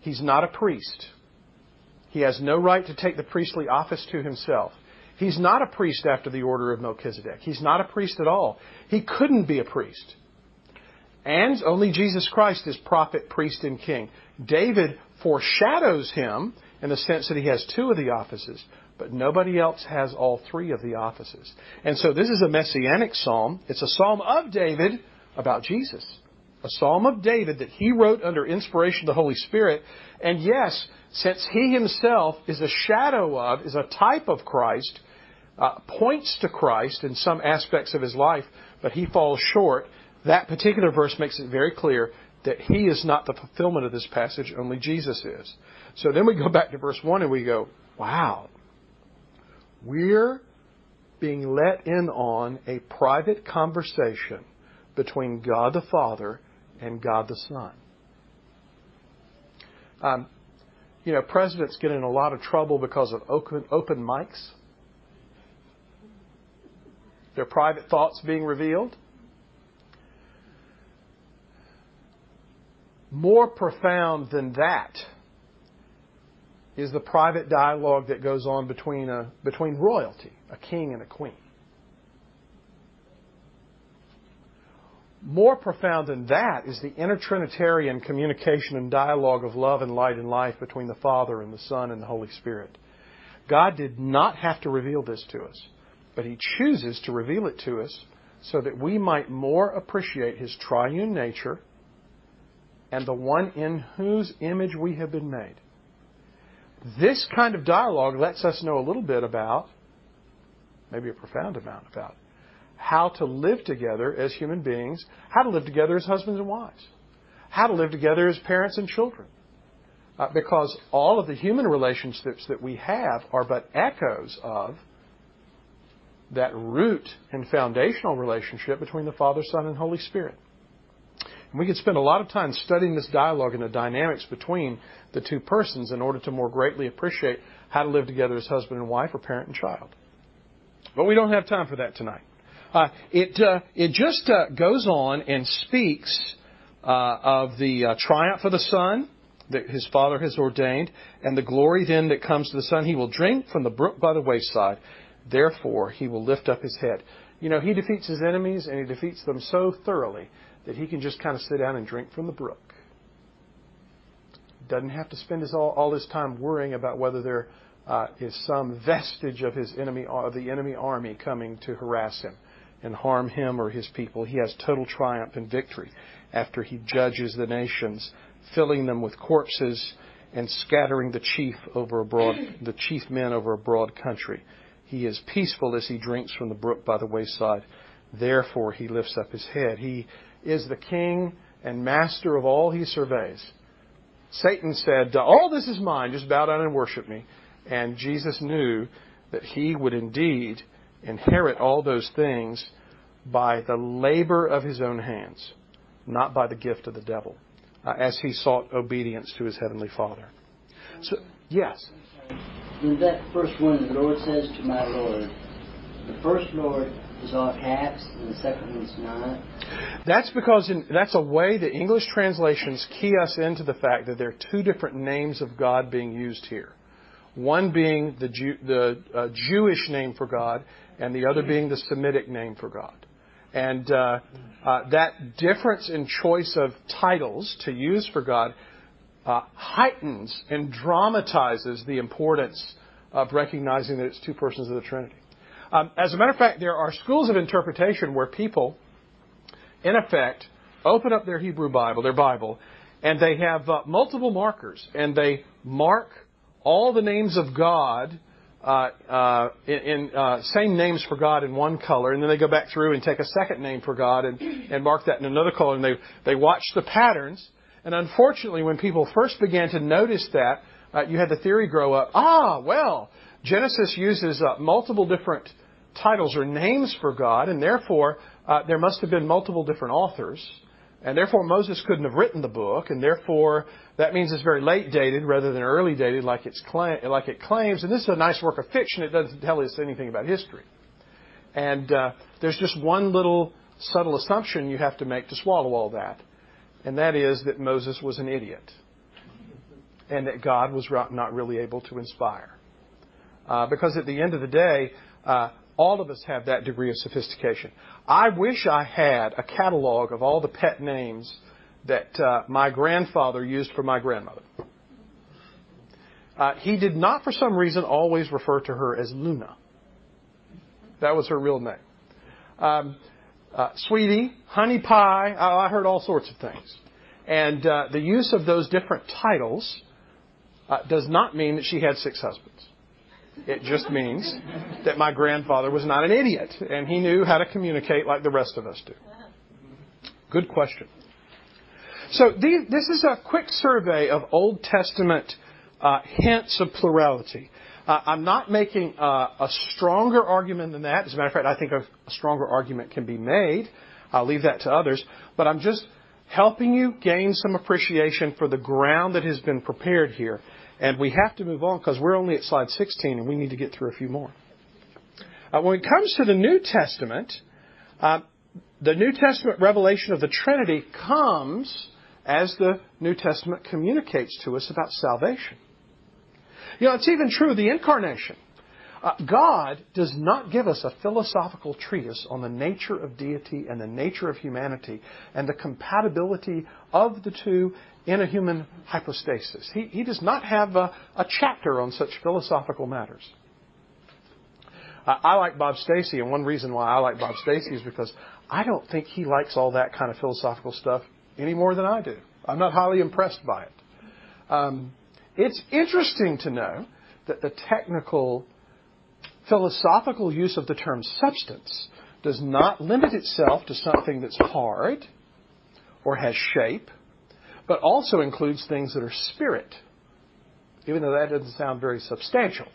He's not a priest. He has no right to take the priestly office to himself. He's not a priest after the order of Melchizedek. He's not a priest at all. He couldn't be a priest. And only Jesus Christ is prophet, priest, and king. David foreshadows him in the sense that he has two of the offices, but nobody else has all three of the offices. And so this is a messianic psalm. It's a psalm of David about Jesus a psalm of David that he wrote under inspiration of the Holy Spirit. And yes, since he himself is a shadow of, is a type of Christ, uh, points to Christ in some aspects of his life, but he falls short, that particular verse makes it very clear that he is not the fulfillment of this passage, only Jesus is. So then we go back to verse 1 and we go, wow, we're being let in on a private conversation between God the Father and God the Son. Um, you know, presidents get in a lot of trouble because of open, open mics, their private thoughts being revealed. More profound than that is the private dialogue that goes on between, a, between royalty, a king and a queen. More profound than that is the intertrinitarian communication and dialogue of love and light and life between the Father and the Son and the Holy Spirit. God did not have to reveal this to us, but He chooses to reveal it to us so that we might more appreciate His triune nature and the one in whose image we have been made. This kind of dialogue lets us know a little bit about, maybe a profound amount about, how to live together as human beings, how to live together as husbands and wives, how to live together as parents and children, uh, because all of the human relationships that we have are but echoes of that root and foundational relationship between the Father, Son, and Holy Spirit. We could spend a lot of time studying this dialogue and the dynamics between the two persons in order to more greatly appreciate how to live together as husband and wife or parent and child. But we don't have time for that tonight. Uh, it uh, it just uh, goes on and speaks uh, of the uh, triumph of the Son that his Father has ordained, and the glory then that comes to the Son. He will drink from the brook by the wayside. Therefore, he will lift up his head. You know, he defeats his enemies, and he defeats them so thoroughly that he can just kind of sit down and drink from the brook. Doesn't have to spend his all, all his time worrying about whether there uh, is some vestige of his enemy of the enemy army coming to harass him and harm him or his people. He has total triumph and victory after he judges the nations, filling them with corpses and scattering the chief over a broad, the chief men over a broad country. He is peaceful as he drinks from the brook by the wayside. Therefore he lifts up his head. He is the king and master of all he surveys. Satan said, All this is mine, just bow down and worship me. And Jesus knew that he would indeed inherit all those things by the labor of his own hands, not by the gift of the devil, uh, as he sought obedience to his heavenly Father. So, yes. In that first one, the Lord says to my Lord, the first Lord is all caps and the second one's not. That's because in, that's a way that English translations key us into the fact that there are two different names of God being used here. One being the, Jew, the uh, Jewish name for God, and the other being the Semitic name for God. And uh, uh, that difference in choice of titles to use for God uh, heightens and dramatizes the importance of recognizing that it's two persons of the Trinity. Um, as a matter of fact, there are schools of interpretation where people, in effect, open up their Hebrew Bible, their Bible, and they have uh, multiple markers, and they mark all the names of God uh, uh, in, uh, same names for God in one color, and then they go back through and take a second name for God and, and mark that in another color, and they they watch the patterns. And unfortunately, when people first began to notice that, uh, you had the theory grow up. Ah, well, Genesis uses uh, multiple different titles or names for God, and therefore uh, there must have been multiple different authors. And therefore, Moses couldn't have written the book, and therefore, that means it's very late dated rather than early dated like, it's like it claims. And this is a nice work of fiction. It doesn't tell us anything about history. And uh, there's just one little subtle assumption you have to make to swallow all that, and that is that Moses was an idiot, and that God was not really able to inspire. Uh, because at the end of the day, uh, all of us have that degree of sophistication. I wish I had a catalog of all the pet names that uh, my grandfather used for my grandmother. Uh, he did not, for some reason, always refer to her as Luna. That was her real name. Um, uh, sweetie, honey pie, I heard all sorts of things. And uh, the use of those different titles uh, does not mean that she had six husbands. It just means that my grandfather was not an idiot and he knew how to communicate like the rest of us do. Good question. So this is a quick survey of Old Testament uh, hints of plurality. Uh, I'm not making uh, a stronger argument than that. As a matter of fact, I think a, a stronger argument can be made. I'll leave that to others. But I'm just helping you gain some appreciation for the ground that has been prepared here. And we have to move on because we're only at slide 16 and we need to get through a few more. Uh, when it comes to the New Testament, uh, the New Testament revelation of the Trinity comes as the New Testament communicates to us about salvation. You know, it's even true of the incarnation. Uh, God does not give us a philosophical treatise on the nature of deity and the nature of humanity and the compatibility of the two in a human hypostasis. He, he does not have a, a chapter on such philosophical matters. Uh, I like Bob Stacy, and one reason why I like Bob Stacy is because I don't think he likes all that kind of philosophical stuff any more than I do. I'm not highly impressed by it. Um, it's interesting to know that the technical philosophical use of the term substance does not limit itself to something that's hard or has shape, but also includes things that are spirit even though that doesn't sound very substantial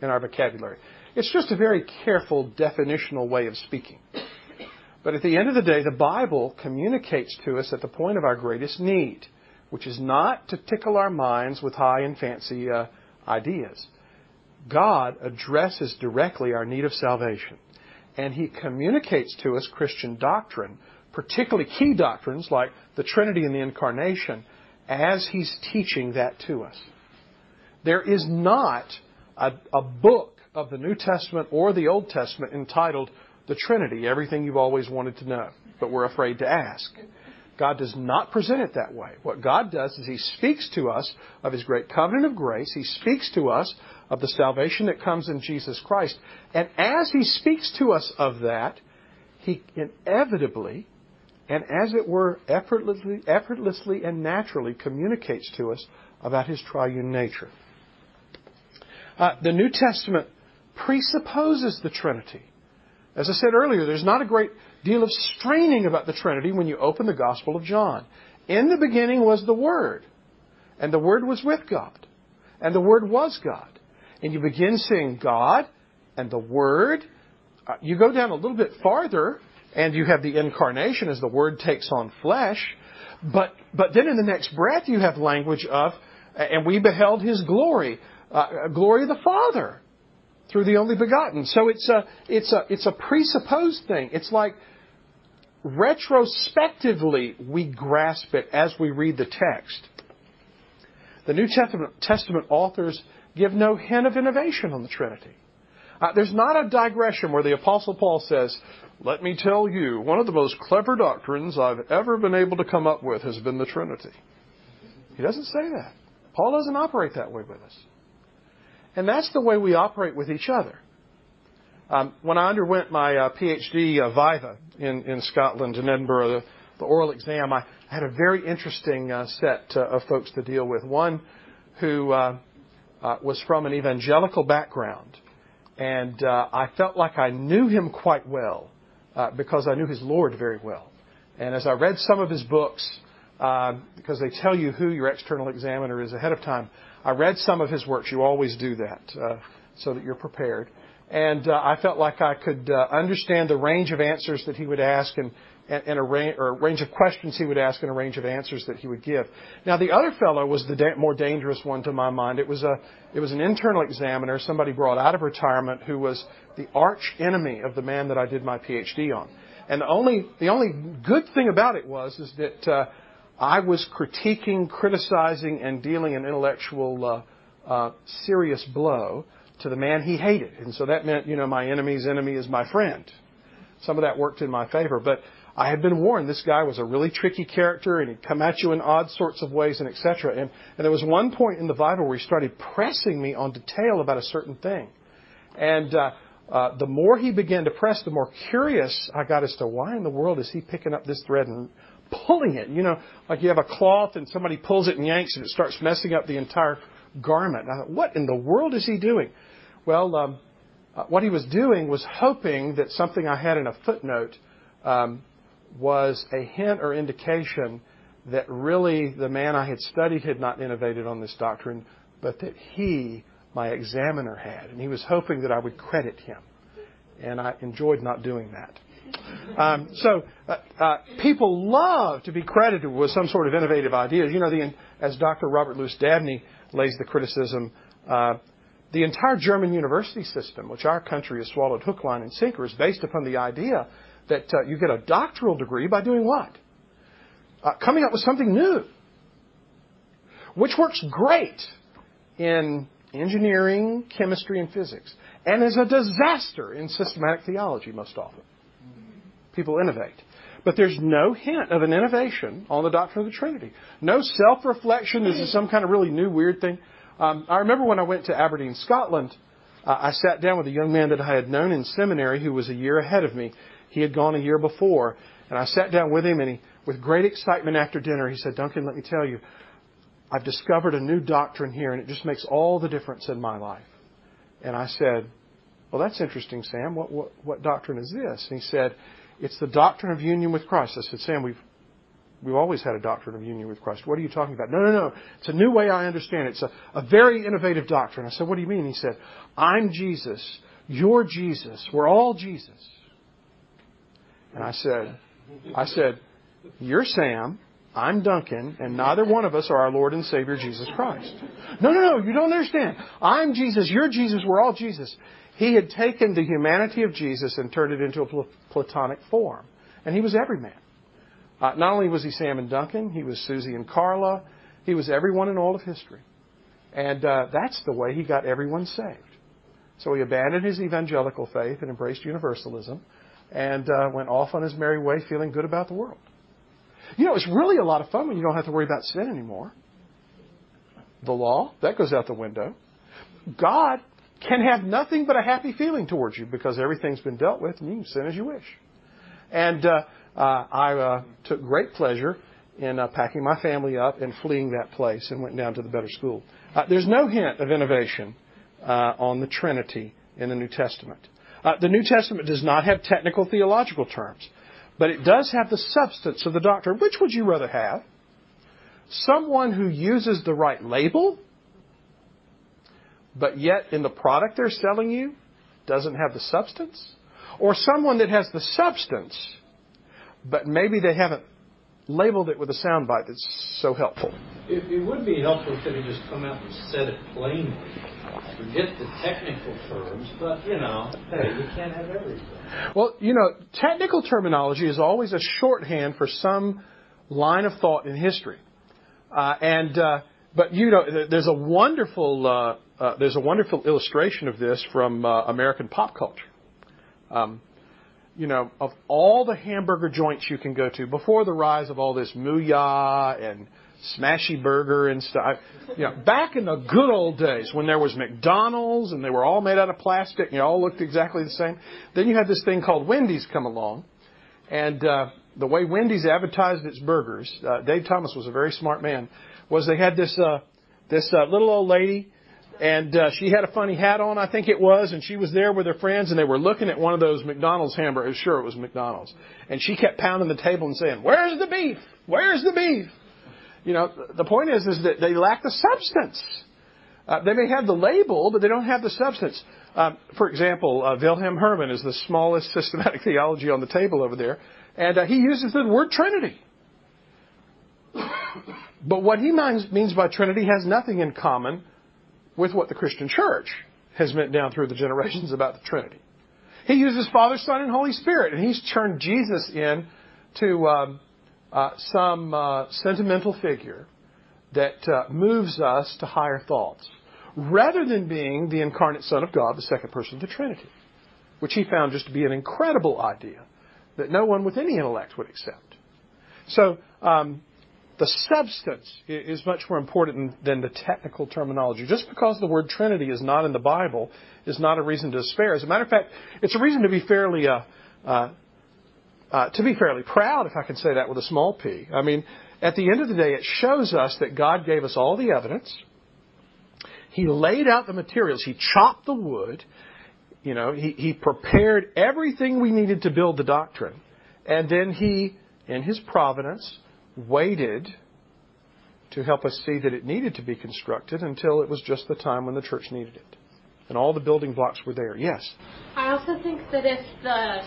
in our vocabulary. It's just a very careful definitional way of speaking. But at the end of the day, the Bible communicates to us at the point of our greatest need, which is not to tickle our minds with high and fancy uh, ideas. God addresses directly our need of salvation, and He communicates to us Christian doctrine, particularly key doctrines like the Trinity and the Incarnation, as He's teaching that to us. There is not a, a book of the New Testament or the Old Testament entitled The Trinity, everything you've always wanted to know, but we're afraid to ask. God does not present it that way. What God does is He speaks to us of His great covenant of grace. He speaks to us of the salvation that comes in Jesus Christ. And as He speaks to us of that, He inevitably and as it were effortlessly, effortlessly and naturally communicates to us about His triune nature. Uh, the New Testament presupposes the Trinity. As I said earlier, there's not a great deal of straining about the Trinity when you open the Gospel of John. In the beginning was the Word, and the Word was with God, and the Word was God. And you begin seeing God and the Word. Uh, you go down a little bit farther, and you have the incarnation as the Word takes on flesh. But, but then in the next breath, you have language of, and we beheld His glory, uh, glory of the Father through the only begotten. So it's a, it's a, it's a presupposed thing. It's like retrospectively we grasp it as we read the text. The New Testament, authors give no hint of innovation on the Trinity. Uh, there's not a digression where the Apostle Paul says, Let me tell you, one of the most clever doctrines I've ever been able to come up with has been the Trinity. He doesn't say that. Paul doesn't operate that way with us. And that's the way we operate with each other. Um, when I underwent my uh, PhD uh, Viva in, in Scotland, in Edinburgh, the, the oral exam, I had a very interesting uh, set uh, of folks to deal with. One who uh, uh, was from an evangelical background, and I felt like I knew him quite well because I knew his Lord very well. And as I read some of his books, because they tell you who your external examiner is ahead of time, I read some of his works. You always do that uh, so that you're prepared. And uh, I felt like I could uh, understand the range of answers that he would ask and, and, and a, range, or a range of questions he would ask and a range of answers that he would give. Now, the other fellow was the da- more dangerous one to my mind. It was, a, it was an internal examiner, somebody brought out of retirement who was the arch enemy of the man that I did my PhD on. And the only, the only good thing about it was is that uh, I was critiquing, criticizing, and dealing an intellectual uh, uh, serious blow to the man he hated. And so that meant, you know, my enemy's enemy is my friend. Some of that worked in my favor. But I had been warned this guy was a really tricky character and he'd come at you in odd sorts of ways and etc. And, and there was one point in the Bible where he started pressing me on detail about a certain thing. And uh, uh, the more he began to press, the more curious I got as to why in the world is he picking up this thread and pulling it. You know, like you have a cloth and somebody pulls it and yanks and it starts messing up the entire garment. I thought, what in the world is he doing? Well, um, uh, what he was doing was hoping that something I had in a footnote um, was a hint or indication that really the man I had studied had not innovated on this doctrine, but that he, my examiner, had. And he was hoping that I would credit him. And I enjoyed not doing that. Um, so uh, uh, people love to be credited with some sort of innovative idea. You know, the, as Dr. Robert Lewis Dabney lays the criticism, uh, the entire German university system, which our country has swallowed hook, line, and sinker, is based upon the idea that uh, you get a doctoral degree by doing what? Uh, coming up with something new, which works great in engineering, chemistry, and physics, and is a disaster in systematic theology most often people innovate. But there's no hint of an innovation on the doctrine of the Trinity. No self reflection. This is some kind of really new, weird thing. Um, I remember when I went to Aberdeen, Scotland, uh, I sat down with a young man that I had known in seminary who was a year ahead of me. He had gone a year before. And I sat down with him, and he, with great excitement after dinner, he said, Duncan, let me tell you, I've discovered a new doctrine here, and it just makes all the difference in my life. And I said, Well, that's interesting, Sam. What, what, what doctrine is this? And he said, it's the doctrine of union with Christ. I said, Sam, we've We've always had a doctrine of union with Christ. What are you talking about? No, no, no. It's a new way I understand it. It's a, a very innovative doctrine. I said, What do you mean? He said, I'm Jesus. You're Jesus. We're all Jesus. And I said, I said, You're Sam. I'm Duncan, and neither one of us are our Lord and Savior Jesus Christ. No, no, no, you don't understand. I'm Jesus, you're Jesus, we're all Jesus. He had taken the humanity of Jesus and turned it into a platonic form. And he was every man. Uh, not only was he Sam and Duncan, he was Susie and Carla. He was everyone in all of history. And uh, that's the way he got everyone saved. So he abandoned his evangelical faith and embraced universalism and uh, went off on his merry way feeling good about the world. You know, it's really a lot of fun when you don't have to worry about sin anymore. The law, that goes out the window. God can have nothing but a happy feeling towards you because everything's been dealt with and you can sin as you wish. And uh, I uh, took great pleasure in uh, packing my family up and fleeing that place and went down to the better school. Uh, there's no hint of innovation uh, on the Trinity in the New Testament. the New Testament does not have technical theological terms. But it does have the substance of the doctrine. Which would you rather have? Someone who uses the right label, but yet in the product they're selling you doesn't have the substance? Or someone that has the substance, but maybe they haven't labeled it with a soundbite that's so helpful? It, it would be helpful if they just come out and said it plainly. Forget the technical terms, but you know, hey, you can't have everything. Well, you know, technical terminology is always a shorthand for some line of thought in history, uh, and uh, but you know, there's a wonderful uh, uh there's a wonderful illustration of this from uh, American pop culture. Um, you know, of all the hamburger joints you can go to before the rise of all this Mooyah and Smashy Burger and stuff. You know, back in the good old days when there was McDonald's and they were all made out of plastic and they all looked exactly the same. Then you had this thing called Wendy's come along, and uh, the way Wendy's advertised its burgers, uh, Dave Thomas was a very smart man. Was they had this uh, this uh, little old lady, and uh, she had a funny hat on, I think it was, and she was there with her friends, and they were looking at one of those McDonald's hamburgers. Sure, it was McDonald's, and she kept pounding the table and saying, "Where's the beef? Where's the beef?" You know, the point is, is that they lack the substance. Uh, they may have the label, but they don't have the substance. Um, for example, uh, Wilhelm Herrmann is the smallest systematic theology on the table over there, and uh, he uses the word Trinity. but what he means by Trinity has nothing in common with what the Christian church has meant down through the generations about the Trinity. He uses Father, Son, and Holy Spirit, and he's turned Jesus in to um, uh, some uh, sentimental figure that uh, moves us to higher thoughts, rather than being the incarnate Son of God, the second person of the Trinity, which he found just to be an incredible idea that no one with any intellect would accept. So, um, the substance is much more important than the technical terminology. Just because the word Trinity is not in the Bible is not a reason to despair. As a matter of fact, it's a reason to be fairly uh, uh, uh, to be fairly proud, if I can say that with a small p. I mean, at the end of the day, it shows us that God gave us all the evidence. He laid out the materials. He chopped the wood. You know, he, he prepared everything we needed to build the doctrine. And then he, in his providence, waited to help us see that it needed to be constructed until it was just the time when the church needed it. And all the building blocks were there. Yes? I also think that if the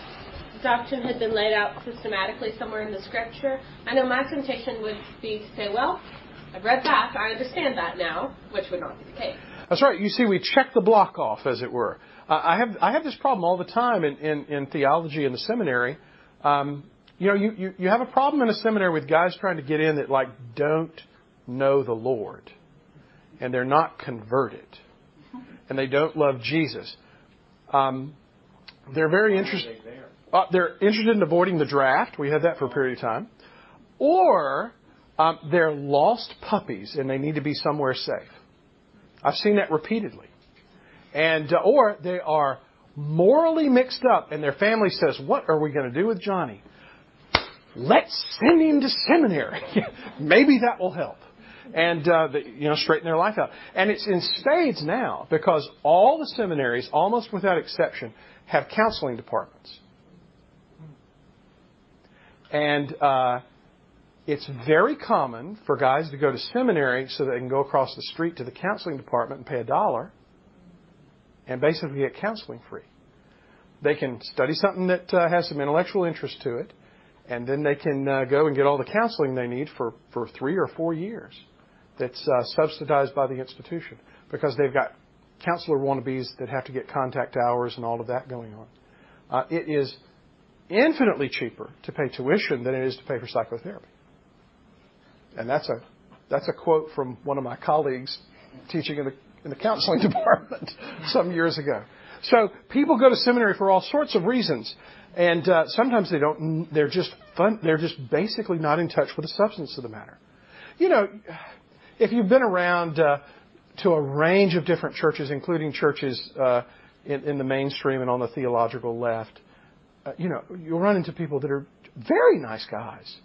doctrine had been laid out systematically somewhere in the scripture, I know my temptation would be to say, well, I've read that, I understand that now, which would not be the case. That's right. You see, we check the block off, as it were. I have I have this problem all the time in, in, in theology in the seminary. Um, you know, you, you, you have a problem in a seminary with guys trying to get in that like don't know the Lord, and they're not converted, and they don't love Jesus. Um, they're very interested. Uh, they're interested in avoiding the draft. We had that for a period of time. Or um, they're lost puppies and they need to be somewhere safe. I've seen that repeatedly. And uh, or they are morally mixed up and their family says, "What are we going to do with Johnny? Let's send him to seminary. Maybe that will help." And uh, the, you know, straighten their life out. And it's in spades now because all the seminaries, almost without exception, have counseling departments. And uh, it's very common for guys to go to seminary so they can go across the street to the counseling department and pay a dollar and basically get counseling free. They can study something that uh, has some intellectual interest to it, and then they can uh, go and get all the counseling they need for, for three or four years that's uh, subsidized by the institution because they've got counselor wannabes that have to get contact hours and all of that going on. Uh, it is infinitely cheaper to pay tuition than it is to pay for psychotherapy. And that's a that's a quote from one of my colleagues teaching in the in the counseling department some years ago. So people go to seminary for all sorts of reasons, and uh, sometimes they don't. They're just fun. They're just basically not in touch with the substance of the matter. You know, if you've been around uh, to a range of different churches, including churches uh, in, in the mainstream and on the theological left, uh, you know, you'll run into people that are very nice guys.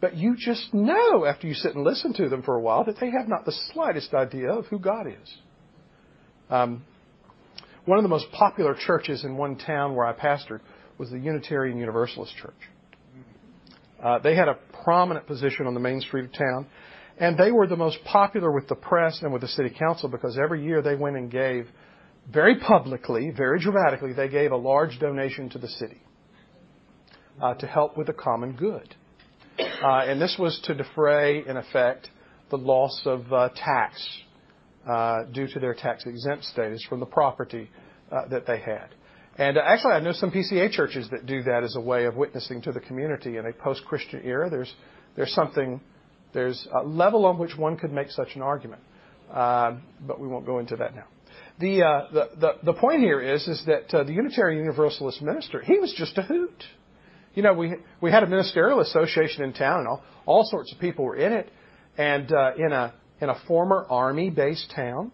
But you just know after you sit and listen to them for a while that they have not the slightest idea of who God is. Um, one of the most popular churches in one town where I pastored was the Unitarian Universalist Church. Uh, they had a prominent position on the main street of town, and they were the most popular with the press and with the city council because every year they went and gave very publicly, very dramatically, they gave a large donation to the city uh, to help with the common good. Uh, and this was to defray, in effect, the loss of uh, tax due to their tax exempt status from the property uh, that they had. And uh, actually, I know some PCA churches that do that as a way of witnessing to the community in a post-Christian era. There's there's something there's a level on which one could make such an argument, uh, but we won't go into that now. The, uh, the, the, the point here is, is that uh, the Unitarian Universalist minister, he was just a hoot. You know, we, we had a ministerial association in town, and all, all sorts of people were in it. And uh, in, a, in a former Army based town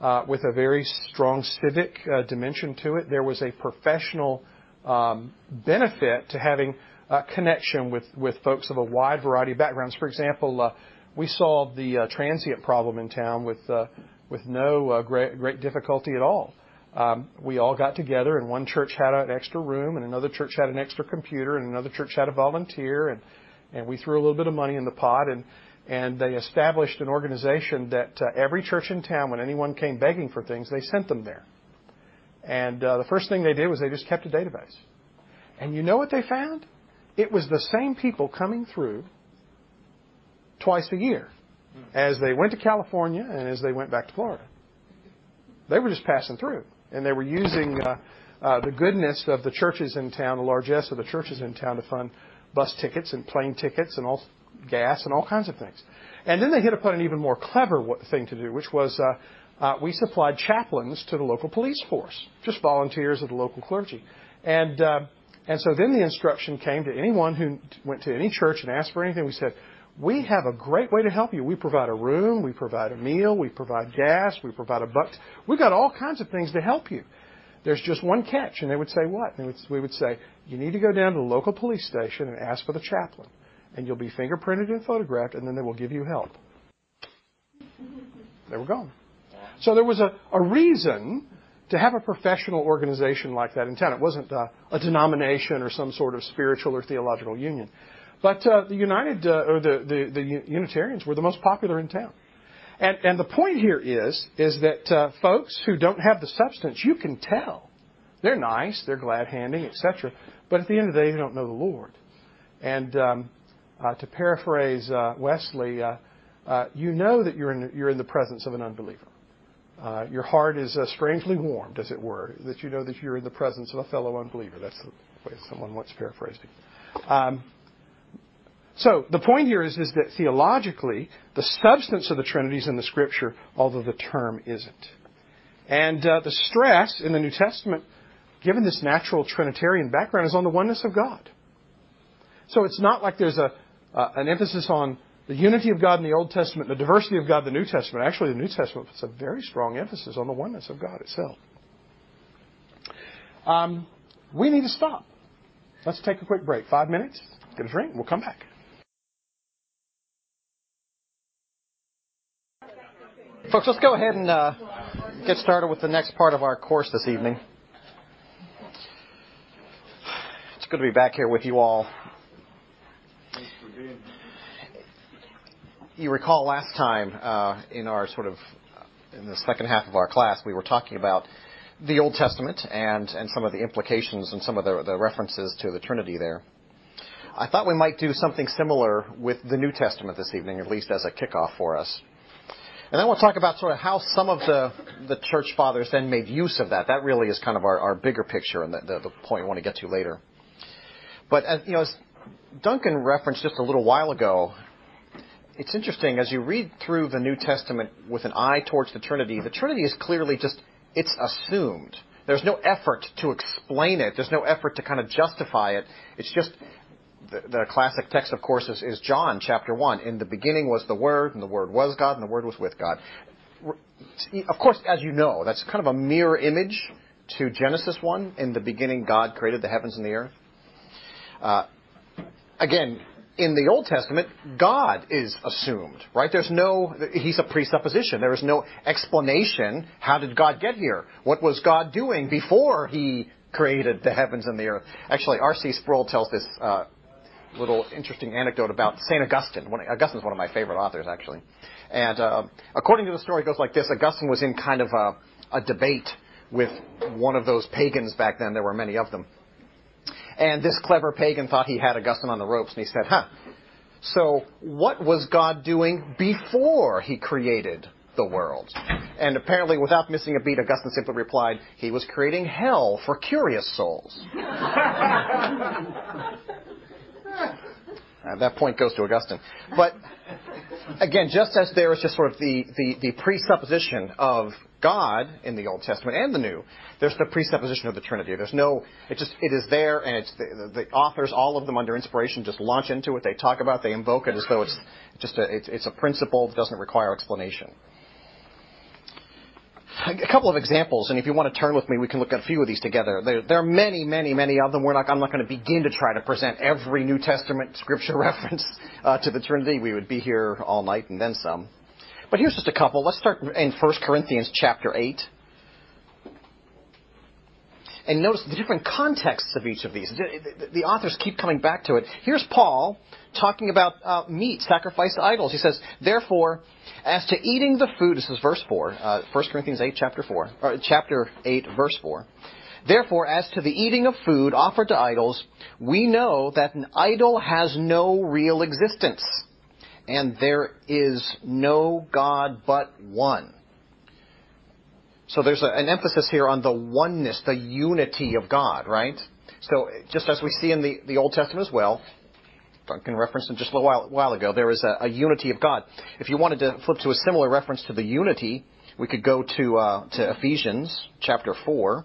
uh, with a very strong civic uh, dimension to it, there was a professional um, benefit to having a connection with, with folks of a wide variety of backgrounds. For example, uh, we solved the transient problem in town with uh, with no great, great difficulty at all. Um, we all got together, and one church had an extra room, and another church had an extra computer, and another church had a volunteer, and and we threw a little bit of money in the pot, and they established an organization that uh, every church in town, when anyone came begging for things, they sent them there. And uh, the first thing they did was they just kept a database. And you know what they found? It was the same people coming through twice a year as they went to California and as they went back to Florida. They were just passing through, and they were using uh, uh, the goodness of the churches in town, the largesse of the churches in town, to fund bus tickets and plane tickets and all gas and all kinds of things. And then they hit upon an even more clever thing to do, which was uh, uh, we supplied chaplains to the local police force, just volunteers of the local clergy. And uh, and so then the instruction came to anyone who went to any church and asked for anything. We said, we have a great way to help you. We provide a room, we provide a meal, we provide gas, we provide a buck. We've got all kinds of things to help you. There's just one catch. And they would say, what? And we would say, you need to go down to the local police station and ask for the chaplain. And you'll be fingerprinted and photographed, and then they will give you help. They were gone. So there was a, a reason to have a professional organization like that in town. It wasn't a, a denomination or some sort of spiritual or theological union. But uh, the United uh, or the, the, the, Unitarians were the most popular in town. And, and the point here is is that uh, folks who don't have the substance, you can tell. They're nice, they're glad handing, etc. But at the end of the day, they don't know the Lord. And um, uh, to paraphrase uh, Wesley, uh, you know that you're in, you're in the presence of an unbeliever. Uh, your heart is uh, strangely warmed, as it were, that you know that you're in the presence of a fellow unbeliever. That's the way someone once paraphrased it. Um, so the point here is, that theologically, the substance of the Trinity is in the Scripture, although the term isn't. And uh, the stress in the New Testament, given this natural Trinitarian background, is on the oneness of God. So it's not like there's a, uh, an emphasis on the unity of God in the Old Testament, the diversity of God in the New Testament. Actually, the New Testament puts a very strong emphasis on the oneness of God itself. Um, we need to stop. Let's take a quick break. Five minutes, get a drink, we'll come back. Folks, let's go ahead and uh, get started with the next part of our course this evening. It's good to be back here with you all. You recall last time uh, in our sort of in the second half of our class, we were talking about the Old Testament and, and some of the implications and some of the, the references to the Trinity there. I thought we might do something similar with the New Testament this evening, at least as a kickoff for us. And then we'll talk about sort of how some of the, the church fathers then made use of that. That really is kind of our, our bigger picture and the, the, the point we want to get to later. But, as, you know, as Duncan referenced just a little while ago, it's interesting as you read through the New Testament with an eye towards the Trinity, the Trinity is clearly just, it's assumed. There's no effort to explain it. There's no effort to kind of justify it. It's just the, the classic text, of course, is, is John chapter 1. In the beginning was the Word, and the Word was God, and the Word was with God. Of course, as you know, that's kind of a mirror image to Genesis 1. In the beginning, God created the heavens and the earth. Uh, again, in the Old Testament, God is assumed, right? There's no, he's a presupposition. There is no explanation. How did God get here? What was God doing before he created the heavens and the earth? Actually, R.C. Sproul tells this uh, little interesting anecdote about St. Augustine. One, Augustine's one of my favorite authors, actually. And uh, according to the story, it goes like this. Augustine was in kind of a, a debate with one of those pagans back then. There were many of them. And this clever pagan thought he had Augustine on the ropes, and he said, huh, so what was God doing before he created the world? And apparently, without missing a beat, Augustine simply replied, he was creating hell for curious souls. Uh, that point goes to Augustine. But again, just as there is just sort of the, the, the, presupposition of God in the Old Testament and the New, there's the presupposition of the Trinity. There's no, it just, it is there and it's, the, the authors, all of them under inspiration, just launch into it, they talk about they invoke it as though it's just a, it's, it's a principle that doesn't require explanation a couple of examples, and if you want to turn with me, we can look at a few of these together. There, there are many, many, many of them. We're not, I'm not going to begin to try to present every New Testament scripture reference uh, to the Trinity. We would be here all night and then some. But here's just a couple. Let's start in 1 Corinthians chapter 8. And notice the different contexts of each of these. The, the, the authors keep coming back to it. Here's Paul talking about uh, meat sacrificed to idols. He says, Therefore, as to eating the food, this is verse 4, uh, 1 Corinthians 8, chapter 4, or chapter 8, verse 4. Therefore, as to the eating of food offered to idols, we know that an idol has no real existence, and there is no God but one. So there's a, an emphasis here on the oneness, the unity of God, right? So just as we see in the, the Old Testament as well, Duncan referenced just a while, while ago, there is a, a, unity of God. If you wanted to flip to a similar reference to the unity, we could go to, uh, to Ephesians chapter 4.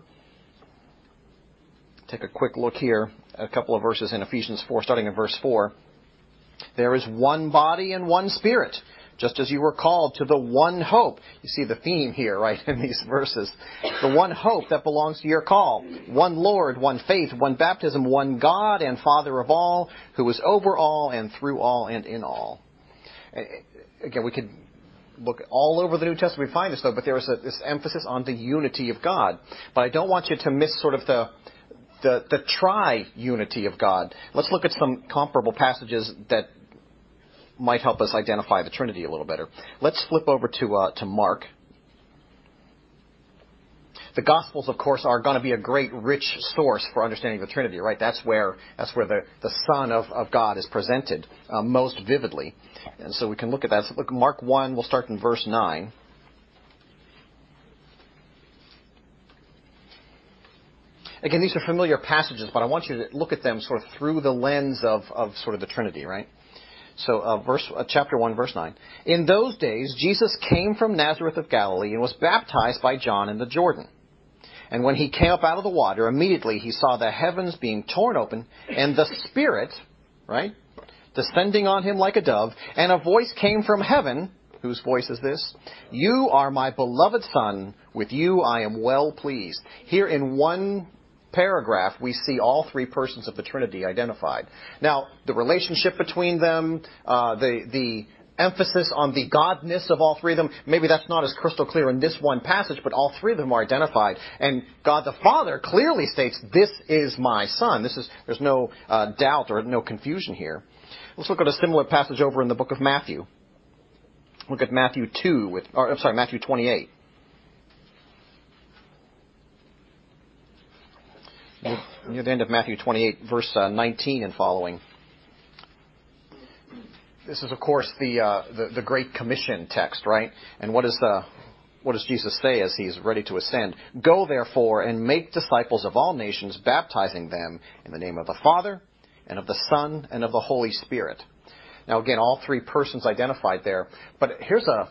Take a quick look here, a couple of verses in Ephesians 4, starting in verse 4. There is one body and one spirit just as you were called to the one hope. You see the theme here, right, in these verses. The one hope that belongs to your call. One Lord, one faith, one baptism, one God and Father of all, who is over all and through all and in all. Again, we could look all over the New Testament, we find this though, but there is a, this emphasis on the unity of God. But I don't want you to miss sort of the, the, the tri-unity of God. Let's look at some comparable passages that might help us identify the Trinity a little better. Let's flip over to, uh, to Mark. The Gospels, of course, are going to be a great, rich source for understanding the Trinity, right? That's where, that's where the, the Son of, of God is presented uh, most vividly. And so we can look at that. So look, Mark 1, we'll start in verse 9. Again, these are familiar passages, but I want you to look at them sort of through the lens of, of sort of the Trinity, right? So, uh, verse, uh, chapter 1, verse 9. In those days, Jesus came from Nazareth of Galilee and was baptized by John in the Jordan. And when he came up out of the water, immediately he saw the heavens being torn open and the Spirit, right, descending on him like a dove, and a voice came from heaven. Whose voice is this? You are my beloved Son. With you I am well pleased. Here in one paragraph, we see all three persons of the Trinity identified. Now, the relationship between them, uh, the the emphasis on the godness of all three of them, maybe that's not as crystal clear in this one passage, but all three of them are identified. And God the Father clearly states, "This is my Son." This is there's no uh, doubt or no confusion here. Let's look at a similar passage over in the book of Matthew. Look at Matthew 2, with, or I'm sorry, Matthew 28. Near the end of Matthew 28, verse uh, 19 and following. This is, of course, the, uh, the, the Great Commission text, right? And what is the what does Jesus say as he's ready to ascend? Go therefore and make disciples of all nations, baptizing them in the name of the Father and of the Son and of the Holy Spirit. Now again, all three persons identified there. But here's a,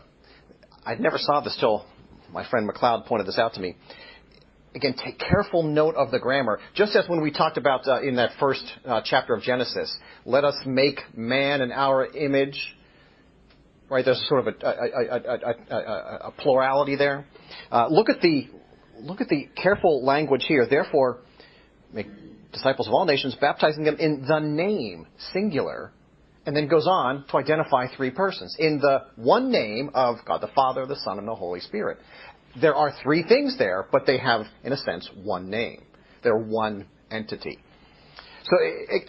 I never saw this till my friend Macleod pointed this out to me. Again, take careful note of the grammar. Just as when we talked about uh, in that first uh, chapter of Genesis, let us make man in our image right? There's sort of a, a, a, a plurality there. Uh, look at the look at the careful language here. Therefore, make disciples of all nations, baptizing them in the name singular, and then goes on to identify three persons in the one name of God the Father, the Son, and the Holy Spirit. There are three things there, but they have, in a sense, one name. They're one entity. So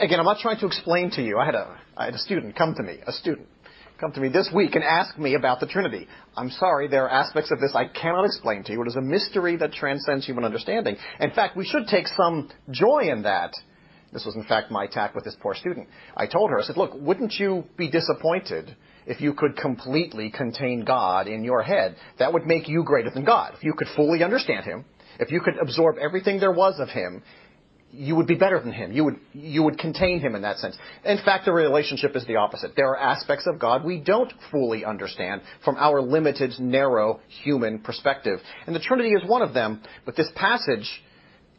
again, I'm not trying to explain to you. I had a I had a student come to me, a student come to me this week and ask me about the Trinity. I'm sorry, there are aspects of this I cannot explain to you. It is a mystery that transcends human understanding. In fact, we should take some joy in that. This was, in fact, my attack with this poor student. I told her, I said, look, wouldn't you be disappointed if you could completely contain God in your head? That would make you greater than God. If you could fully understand Him, if you could absorb everything there was of Him, you would be better than him. You would, you would contain him in that sense. In fact, the relationship is the opposite. There are aspects of God we don't fully understand from our limited, narrow human perspective. And the Trinity is one of them, but this passage,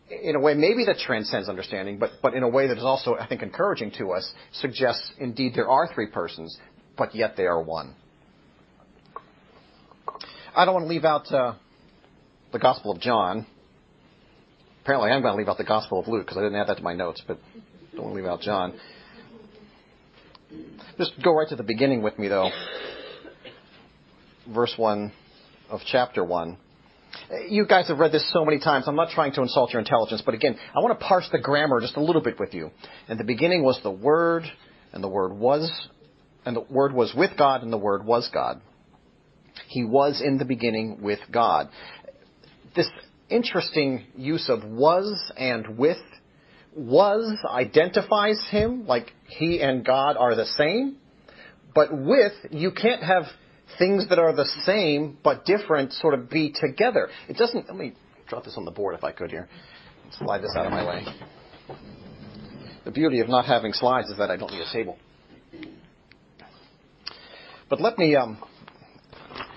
in a way maybe that transcends understanding, but, but in a way that is also, I think, encouraging to us, suggests indeed there are three persons, but yet they are one. I don't want to leave out uh, the Gospel of John Apparently, I'm going to leave out the Gospel of Luke because I didn't add that to my notes, but don't want to leave out John. Just go right to the beginning with me, though. Verse 1 of chapter 1. You guys have read this so many times. I'm not trying to insult your intelligence, but again, I want to parse the grammar just a little bit with you. And the beginning was the Word, and the Word was, and the Word was with God, and the Word was God. He was in the beginning with God. This interesting use of was and with. Was identifies him like he and God are the same, but with, you can't have things that are the same but different sort of be together. It doesn't, let me drop this on the board if I could here. Slide this out of my way. The beauty of not having slides is that I don't need a table. But let me um,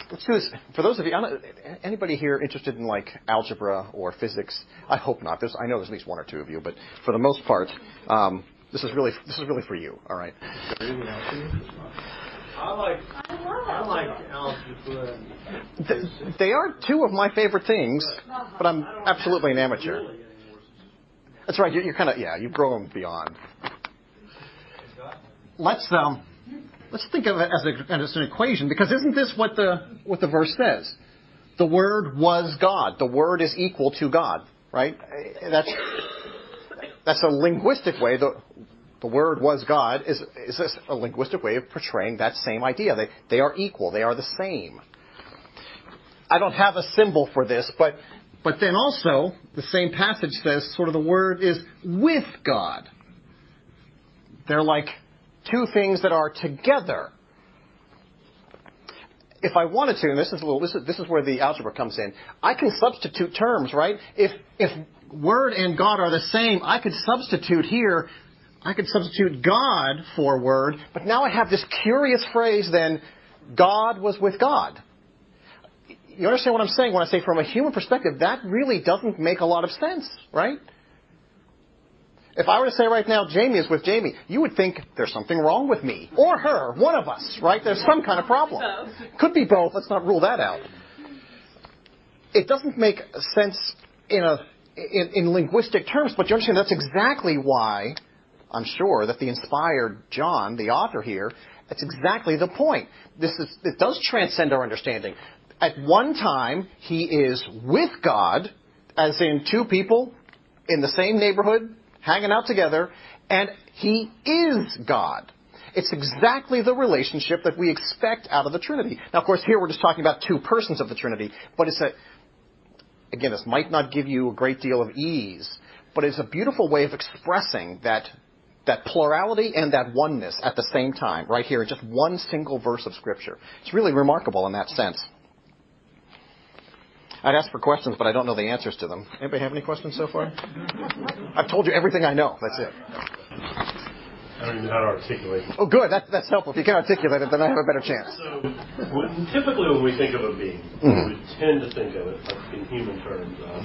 let's do this. For those of you, anybody here interested in like algebra or physics? I hope not. There's, I know there's at least one or two of you, but for the most part, um, this is really this is really for you. All right. I like I like algebra. They are two of my favorite things, but I'm absolutely an amateur. That's right. You're, you're kind of yeah. You've grown beyond. Let's um Let's think of it as, a, as an equation, because isn't this what the, what the verse says? The Word was God. The Word is equal to God, right? That's, that's a linguistic way. The, the Word was God is, is a linguistic way of portraying that same idea. They, they are equal. They are the same. I don't have a symbol for this, but, but then also the same passage says sort of the Word is with God. They're like two things that are together. If I wanted to, and this is little, this is, this is where the algebra comes in, I can substitute terms, right? If, if Word and God are the same, I could substitute here, I could substitute God for Word, but now I have this curious phrase then, God was with God. You understand what I'm saying when I say from a human perspective, that really doesn't make a lot of sense, right? If I were to say right now, Jamie is with Jamie, you would think there's something wrong with me. Or her, one of us, right? There's some kind of problem. Could be both, let's not rule that out. It doesn't make sense in, a, in, in linguistic terms, but you understand that's exactly why I'm sure that the inspired John, the author here, that's exactly the point. This is, it does transcend our understanding. At one time, he is with God, as in two people in the same neighborhood, hanging out together, and he is God. It's exactly the relationship that we expect out of the Trinity. Now, of course, here we're just talking about two persons of the Trinity, but it's a, again, this might not give you a great deal of ease, but it's a beautiful way of expressing that that plurality and that oneness at the same time, right here in just one single verse of Scripture. It's really remarkable in that sense. I'd ask for questions, but I don't know the answers to them. Anybody have any questions so far? I've told you everything I know. That's it. I don't even know how to articulate it. Oh, good. That, that's helpful. If you can articulate it, then I have a better chance. So, when, typically when we think of a being, Mhm. we tend to think of it like in human terms of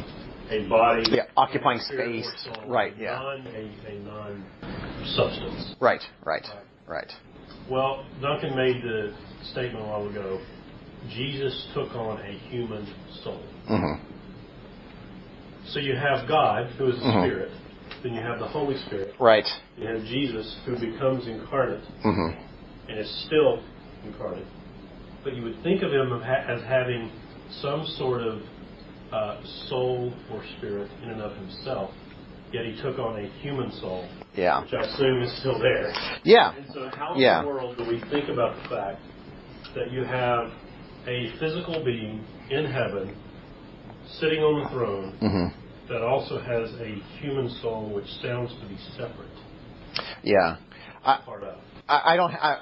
a body, Yeah, occupying space. soul, Right, yeah. non, a, a non-substance. Right, right, right. Well, Duncan made the statement a while ago. Jesus took on a human soul. hmm So you have God, who is a Mhm. spirit. Then you have the Holy Spirit. Right. You have Jesus, who becomes incarnate hmm and is still incarnate. But you would think of him as having some sort of uh, soul or spirit in and of himself. Yet he took on a human soul, Yeah. which I assume is still there. Yeah. And so, how in Yeah. the world do we think about the fact that you have a physical being in heaven sitting on the throne hmm that also has a human soul, which sounds to be separate? Yeah. I. I, I don't. I,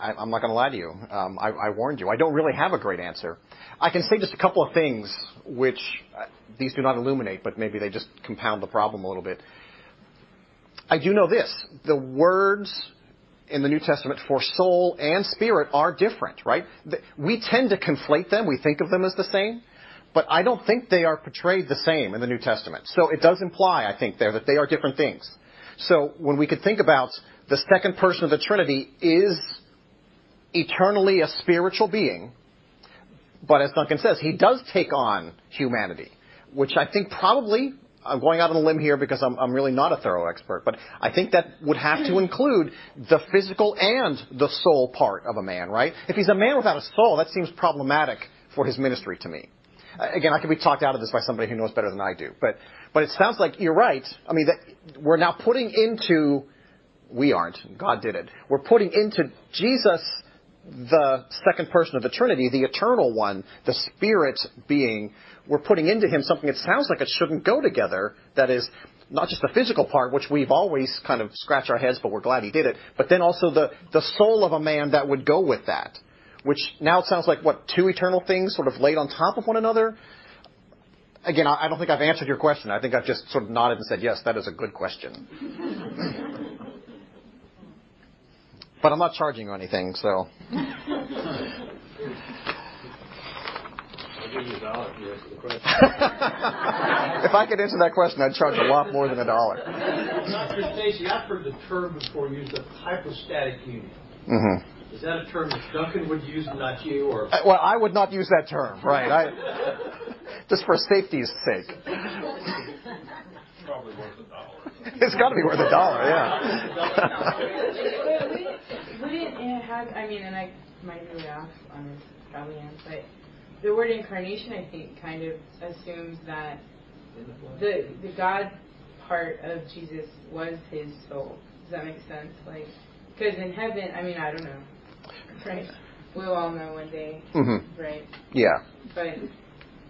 I, I'm not going to lie to you. Um, I, I warned you. I don't really have a great answer. I can say just a couple of things, which uh, these do not illuminate, but maybe they just compound the problem a little bit. I do know this: the words in the New Testament for soul and spirit are different, right? We tend to conflate them. We think of them as the same. But I don't think they are portrayed the same in the New Testament. So it does imply, I think, there that they are different things. So when we could think about the second person of the Trinity is eternally a spiritual being, but as Duncan says, he does take on humanity, which I think probably, I'm going out on a limb here because I'm, I'm really not a thorough expert, but I think that would have to include the physical and the soul part of a man, right? If he's a man without a soul, that seems problematic for his ministry to me. Again, I could be talked out of this by somebody who knows better than I do, but but it sounds like you're right. I mean, that we're now putting into we aren't. God did it. We're putting into Jesus the second person of the Trinity, the eternal one, the spirit being. We're putting into him something that sounds like it shouldn't go together. That is not just the physical part, which we've always kind of scratched our heads, but we're glad he did it, but then also the, the soul of a man that would go with that. Which now it sounds like what, two eternal things sort of laid on top of one another? Again, I I don't think I've answered your question. I think I've just sort of nodded and said, yes, that is a good question. But I'm not charging you anything, so. I'll give you a dollar if you answer the question. if I could answer that question, I'd charge a lot more than a dollar. Dr. Stacy, I've heard the term before used of hypostatic union. hmm Is that a term that Duncan would use and not you, or Well, I would not use that term, right? I, just for safety's sake. Probably worth a dollar. It's got to be worth a dollar, yeah. Wouldn't it have, I mean, and I might be off on this, probably am, but the word incarnation, I think, kind of assumes that the the God part of Jesus was his soul. Does that make sense? Like, because in heaven, I mean, I don't know, right? We'll all know one day, hmm right? Yeah. But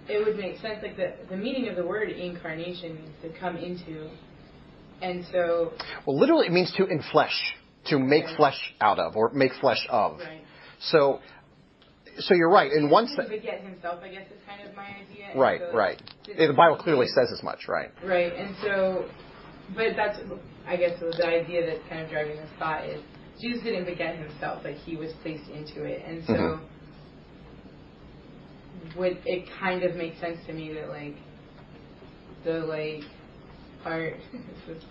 it would make sense, like the the meaning of the word incarnation means to come into, and so Well, literally, it means to inflesh, to make flesh out of, or make flesh of. right. So, so you're right. In one sense, beget himself, I guess, is kind of my idea. Right, so, right. The Bible clearly says as much, right? Right, and so, but that's, I guess, the idea that's kind of driving this thought is Jesus didn't beget himself; like he was placed into it, and so Mhm. would it kind of make sense to me that like the like part this is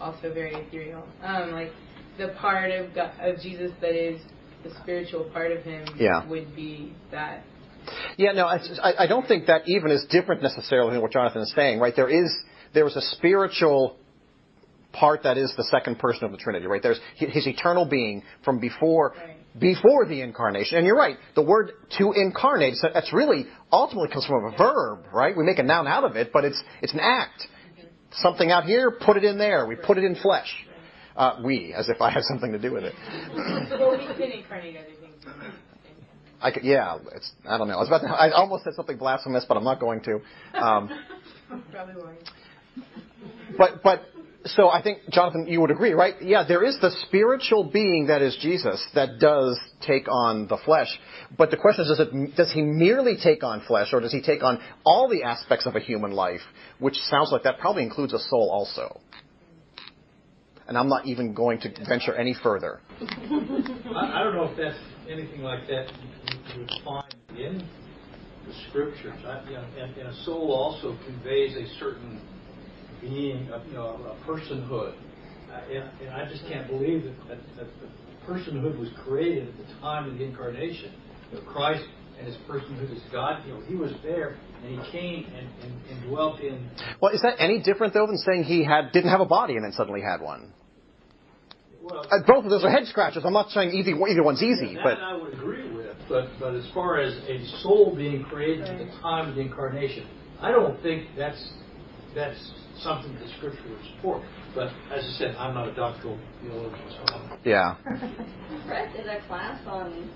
also very ethereal, um, like the part of God, of Jesus that is the spiritual part of him Yeah. would be that Yeah, no, I, I don't think that even is different necessarily than what Jonathan is saying, right? There is there is a spiritual part that is the second person of the Trinity, right? There's his eternal being from before Right. before the incarnation. And you're right, the word to incarnate, so that's really ultimately comes from a verb, right? We make a noun out of it, but it's it's an act. Mm-hmm. Something out here, put it in there. We put it in flesh. Uh, we, as if I had something to do with it. well, we can incarnate other things. I could, yeah, it's, I don't know. I was about to, I almost said something blasphemous, but I'm not going to. Um, Probably won't. but, but, so I think, Jonathan, you would agree, right? Yeah, there is the spiritual being that is Jesus that does take on the flesh. But the question is, does, it, does he merely take on flesh, or does he take on all the aspects of a human life? Which sounds like that probably includes a soul also. And I'm not even going to venture any further. I, I don't know if that's anything like that you, would find in the scriptures. I, you know, and, and a soul also conveys a certain being, of, you know, a personhood. And, and I just can't believe that, that, that the personhood was created at the time of the incarnation. You know, Christ and his personhood as God, you know, he was there and he came and, and, and dwelt in. Well, is that any different though than saying he had didn't have a body and then suddenly had one? Well, Uh, both of those are head scratchers. I'm not saying either either one's easy, that but I would agree with. But but as far as a soul being created at the time of the incarnation, I don't think that's that's something that Scripture would support. But as I said, I'm not a doctoral theologian, so I'm yeah. Brett did a class on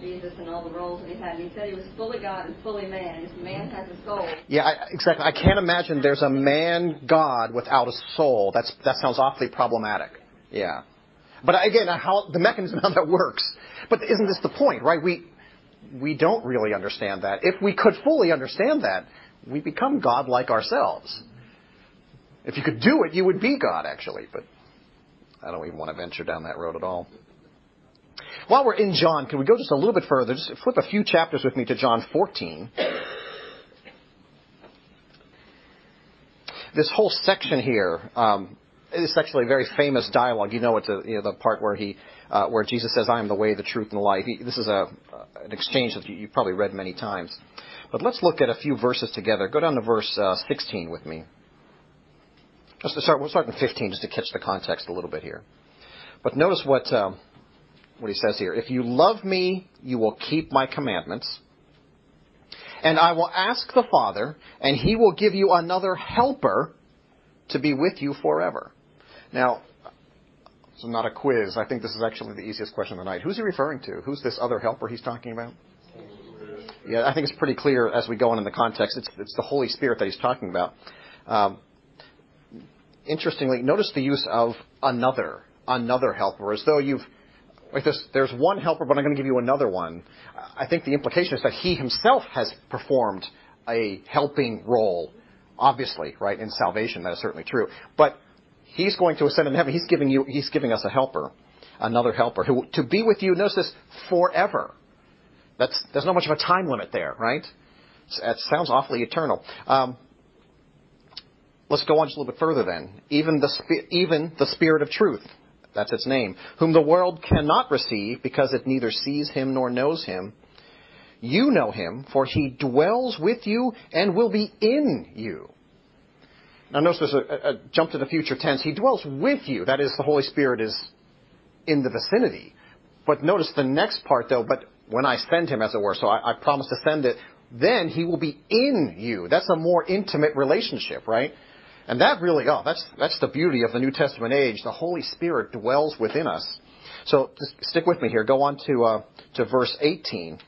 Jesus and all the roles that he had. He said he was fully God and fully man. This man mm-hmm. has a soul. Yeah, I, exactly. I can't imagine there's a man God without a soul. That's that sounds awfully problematic. Yeah. But again, how the mechanism how that works. But isn't this the point, right? We we don't really understand that. If we could fully understand that, we become God like ourselves. If you could do it, you would be God, actually. But I don't even want to venture down that road at all. While we're in John, can we go just a little bit further? Just flip a few chapters with me to John 14. This whole section here um, is actually a very famous dialogue. You know, it's a, you know, the part where he, uh, where Jesus says, "I am the way, the truth, and the life." He, this is a an exchange that you, you've probably read many times. But let's look at a few verses together. Go down to verse uh, 16 with me. Just start, we'll start in 15 just to catch the context a little bit here. But notice what um, what he says here. If you love me, you will keep my commandments. And I will ask the Father, and he will give you another helper to be with you forever. Now, is not a quiz. I think this is actually the easiest question of the night. Who's he referring to? Who's this other helper he's talking about? Yeah, I think it's pretty clear as we go on in the context. It's, it's the Holy Spirit that he's talking about. Um, interestingly, notice the use of another, another helper, as though you've there's one helper, but I'm going to give you another one. I think the implication is that he himself has performed a helping role, obviously, right, in salvation. That is certainly true. But he's going to ascend in heaven. He's giving you, he's giving us a helper, another helper, who to be with you. Notice this forever. That's there's not much of a time limit there, right? It sounds awfully eternal. Um, let's go on just a little bit further then. Even the even the Spirit of Truth. That's its name. Whom the world cannot receive because it neither sees him nor knows him. You know him, for he dwells with you and will be in you. Now notice there's a, a jump to the future tense. He dwells with you. That is, the Holy Spirit is in the vicinity. But notice the next part though, but when I send him, as it were, so I, I promise to send it, then he will be in you. That's a more intimate relationship, right? And that really, oh, that's, that's the beauty of the New Testament age. The Holy Spirit dwells within us. So just stick with me here. Go on to, uh, to verse 18.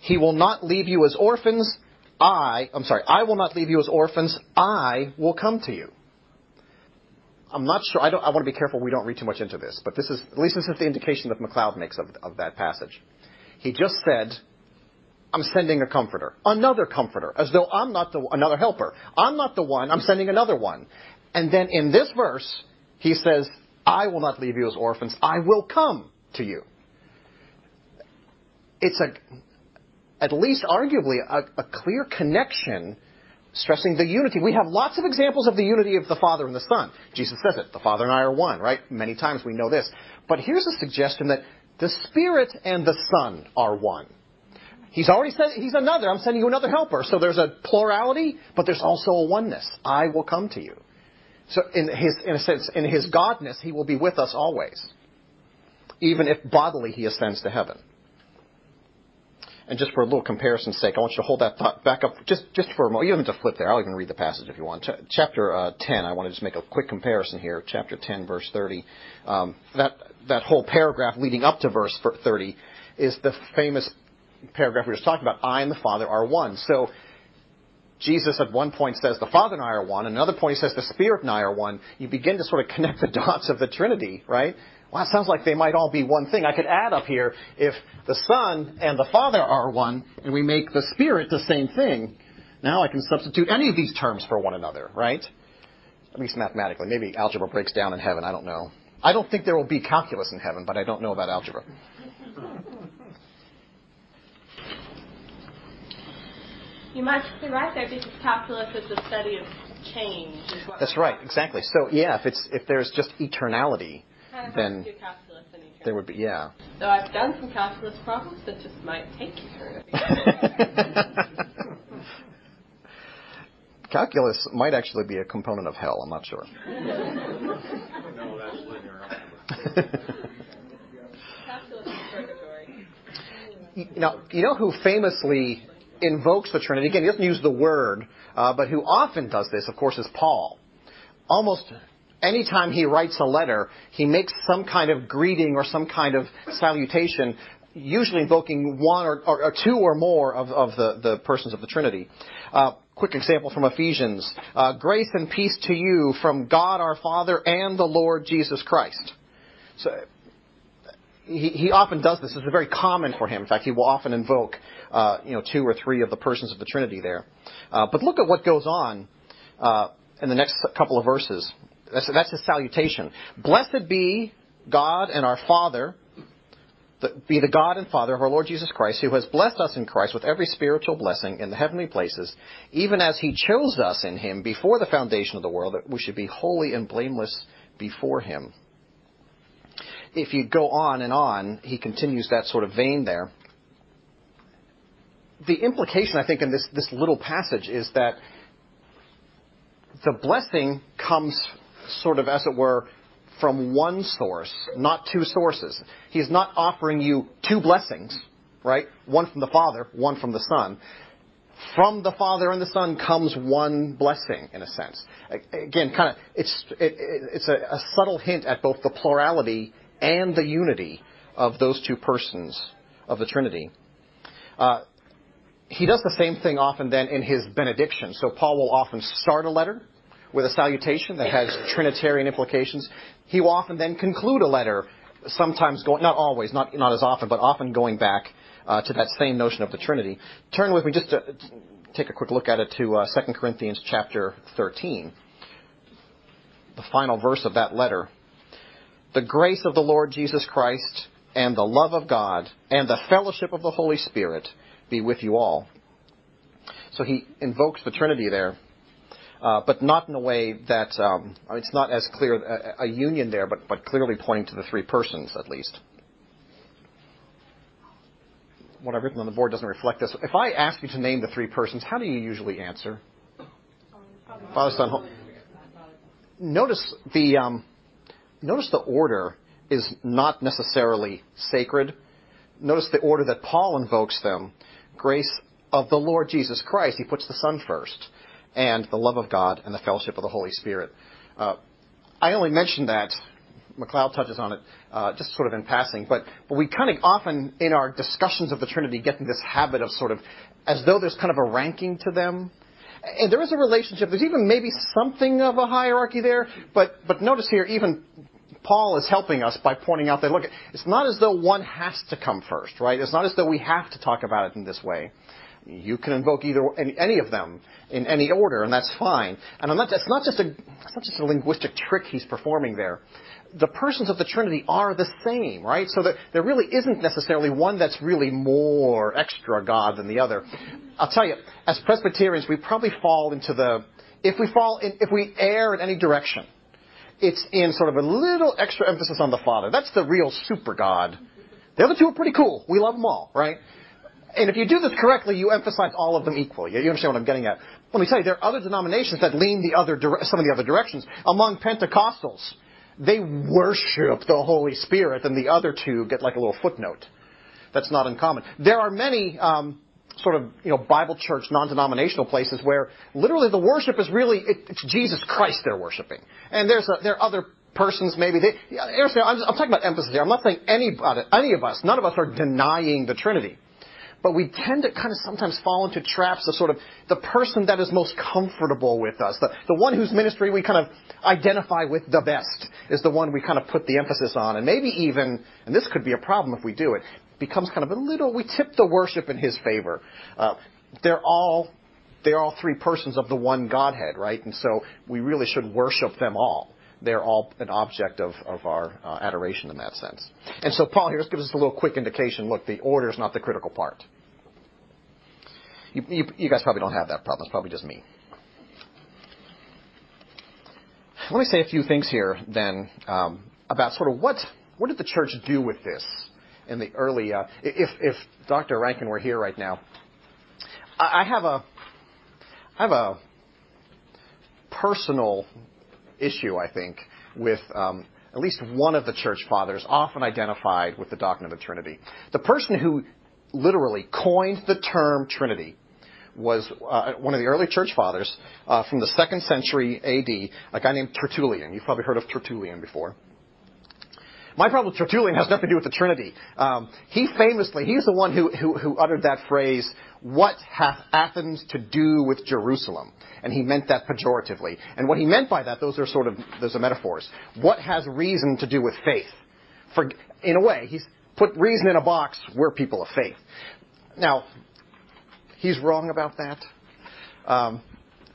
He will not leave you as orphans. I, I'm sorry, I will not leave you as orphans. I will come to you. I'm not sure, I, don't, I want to be careful we don't read too much into this, but this is, at least this is the indication that Macleod makes of, of that passage. He just said, I'm sending a comforter, another comforter, as though I'm not the another helper. I'm not the one. I'm sending another one. And then in this verse, he says, "I will not leave you as orphans. I will come to you." It's a, at least arguably, a, a clear connection stressing the unity. We have lots of examples of the unity of the Father and the Son. Jesus says it. The Father and I are one, right? Many times we know this. But here's a suggestion that the Spirit and the Son are one. He's already said he's another. I'm sending you another helper. So there's a plurality, but there's also a oneness. I will come to you. So in his, in a sense, in his godness, he will be with us always, even if bodily he ascends to heaven. And just for a little comparison's sake, I want you to hold that thought back up just, just for a moment. You don't have to flip there. I'll even read the passage if you want. Ch- chapter uh, 10, I want to just make a quick comparison here. Chapter 10, verse 30. Um, that, that whole paragraph leading up to verse 30 is the famous paragraph we were just talking about. I and the Father are one. So Jesus at one point says the Father and I are one. And another point he says the Spirit and I are one. You begin to sort of connect the dots of the Trinity, right? Well, it sounds like they might all be one thing. I could add up here if the Son and the Father are one, and we make the Spirit the same thing. Now I can substitute any of these terms for one another, right? At least mathematically. Maybe algebra breaks down in heaven. I don't know. I don't think there will be calculus in heaven, but I don't know about algebra. You might be right there because calculus is the study of change. That's right, exactly. So yeah, if it's if there's just eternality, then there would be yeah. Though I've done some calculus problems that just might take eternity. calculus might actually be a component of hell. I'm not sure. no, that's linear. calculus purgatory. You know, you know who famously invokes the Trinity. Again, he doesn't use the word, uh, but who often does this, of course, is Paul. Almost anytime he writes a letter, he makes some kind of greeting or some kind of salutation, usually invoking one or, or, or two or more of, of the, the, persons of the Trinity. Uh, quick example from Ephesians. Uh, Grace and peace to you from God our Father and the Lord Jesus Christ. So, he, he often does this. It's very common for him. In fact, he will often invoke uh, you know, two or three of the persons of the Trinity there. Uh, but look at what goes on uh, in the next couple of verses. That's, that's his salutation. Blessed be God and our Father, the, be the God and Father of our Lord Jesus Christ, who has blessed us in Christ with every spiritual blessing in the heavenly places, even as he chose us in him before the foundation of the world, that we should be holy and blameless before him. If you go on and on, he continues that sort of vein there the implication, I think, in this, this little passage is that the blessing comes sort of, as it were, from one source, not two sources. He's not offering you two blessings, right? One from the Father, one from the Son. From the Father and the Son comes one blessing, in a sense. Again, kind of, it's, it, it's a, a subtle hint at both the plurality and the unity of those two persons of the Trinity. Uh, he does the same thing often then in his benediction. So Paul will often start a letter with a salutation that has Trinitarian implications. He will often then conclude a letter, sometimes going, not always, not, not as often, but often going back uh, to that same notion of the Trinity. Turn with me just to take a quick look at it to uh, 2 Corinthians chapter 13, the final verse of that letter. The grace of the Lord Jesus Christ and the love of God and the fellowship of the Holy Spirit – be with you all. So he invokes the Trinity there, uh, but not in a way that um, it's not as clear a, a union there, but, but clearly pointing to the three persons at least. What I've written on the board doesn't reflect this. If I ask you to name the three persons, how do you usually answer? Father, Son, Holy. Notice the um, notice the order is not necessarily sacred. Notice the order that Paul invokes them grace of the Lord Jesus Christ. He puts the Son first, and the love of God and the fellowship of the Holy Spirit. Uh, I only mention that. Macleod touches on it uh, just sort of in passing, but, but we kind of often in our discussions of the Trinity get in this habit of sort of as though there's kind of a ranking to them. And there is a relationship. There's even maybe something of a hierarchy there, but but notice here, even Paul is helping us by pointing out that, look, it's not as though one has to come first, right? It's not as though we have to talk about it in this way. You can invoke either any of them in any order, and that's fine. And not, it's not just a it's not just a linguistic trick he's performing there. The persons of the Trinity are the same, right? So that there really isn't necessarily one that's really more extra God than the other. I'll tell you, as Presbyterians, we probably fall into the if we fall in, if we err in any direction, it's in sort of a little extra emphasis on the Father. That's the real super God. The other two are pretty cool. We love them all, right? And if you do this correctly, you emphasize all of them equally. You understand what I'm getting at? Let me tell you, there are other denominations that lean the other some of the other directions. Among Pentecostals, they worship the Holy Spirit, and the other two get like a little footnote. that's not uncommon. There are many um, sort of you know Bible church non-denominational places where literally the worship is really it, it's Jesus Christ they're worshiping, and there's a, there are other persons maybe they. I'm, I'm talking about emphasis here. I'm not saying anybody, any of us, none of us are denying the Trinity. But we tend to kind of sometimes fall into traps of sort of the person that is most comfortable with us, the, the one whose ministry we kind of identify with the best is the one we kind of put the emphasis on. And maybe even, and this could be a problem if we do it, becomes kind of a little, we tip the worship in his favor. Uh, they're all, they're all three persons of the one Godhead, right? And so we really should worship them all they're all an object of, of our uh, adoration in that sense. And so Paul here just gives us a little quick indication. Look, the order is not the critical part. You, you, you guys probably don't have that problem. It's probably just me. Let me say a few things here then um, about sort of what what did the church do with this in the early. Uh, if if Dr. Rankin were here right now, I, I have a I have a personal issue, I think, with um, at least one of the church fathers, often identified with the doctrine of the Trinity. The person who literally coined the term Trinity was uh, one of the early church fathers uh, from the second century AD, a guy named Tertullian. You've probably heard of Tertullian before. My problem with Tertullian has nothing to do with the Trinity. Um, he famously, he's the one who, who, who uttered that phrase, what hath Athens to do with Jerusalem? And he meant that pejoratively. And what he meant by that, those are sort of, those are metaphors. What has reason to do with faith? For, in a way, he's put reason in a box, we're people of faith. Now, he's wrong about that. Um,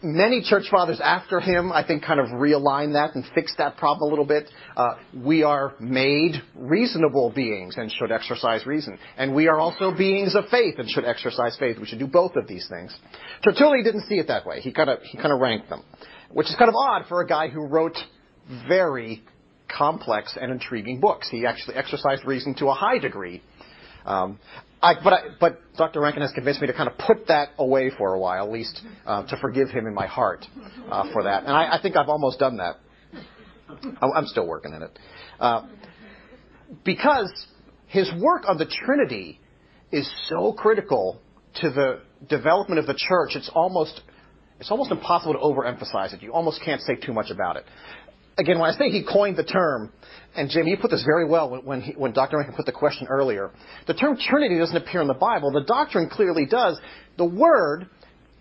many church fathers after him, I think, kind of realigned that and fixed that problem a little bit. Uh, we are made reasonable beings and should exercise reason. And we are also beings of faith and should exercise faith. We should do both of these things. Tertullian didn't see it that way. He kind of, he kind of ranked them. Which is kind of odd for a guy who wrote very complex and intriguing books. He actually exercised reason to a high degree. Um, I, but, I, but Dr. Rankin has convinced me to kind of put that away for a while, at least uh, to forgive him in my heart uh, for that. And I, I, think I've almost done that. I'm still working in it. Uh, because his work on the Trinity is so critical to the development of the church, it's almost it's almost impossible to overemphasize it. You almost can't say too much about it again, when I say he coined the term, and Jim, you put this very well when, when, he, when Dr. Rankin put the question earlier. The term Trinity doesn't appear in the Bible. The doctrine clearly does. The word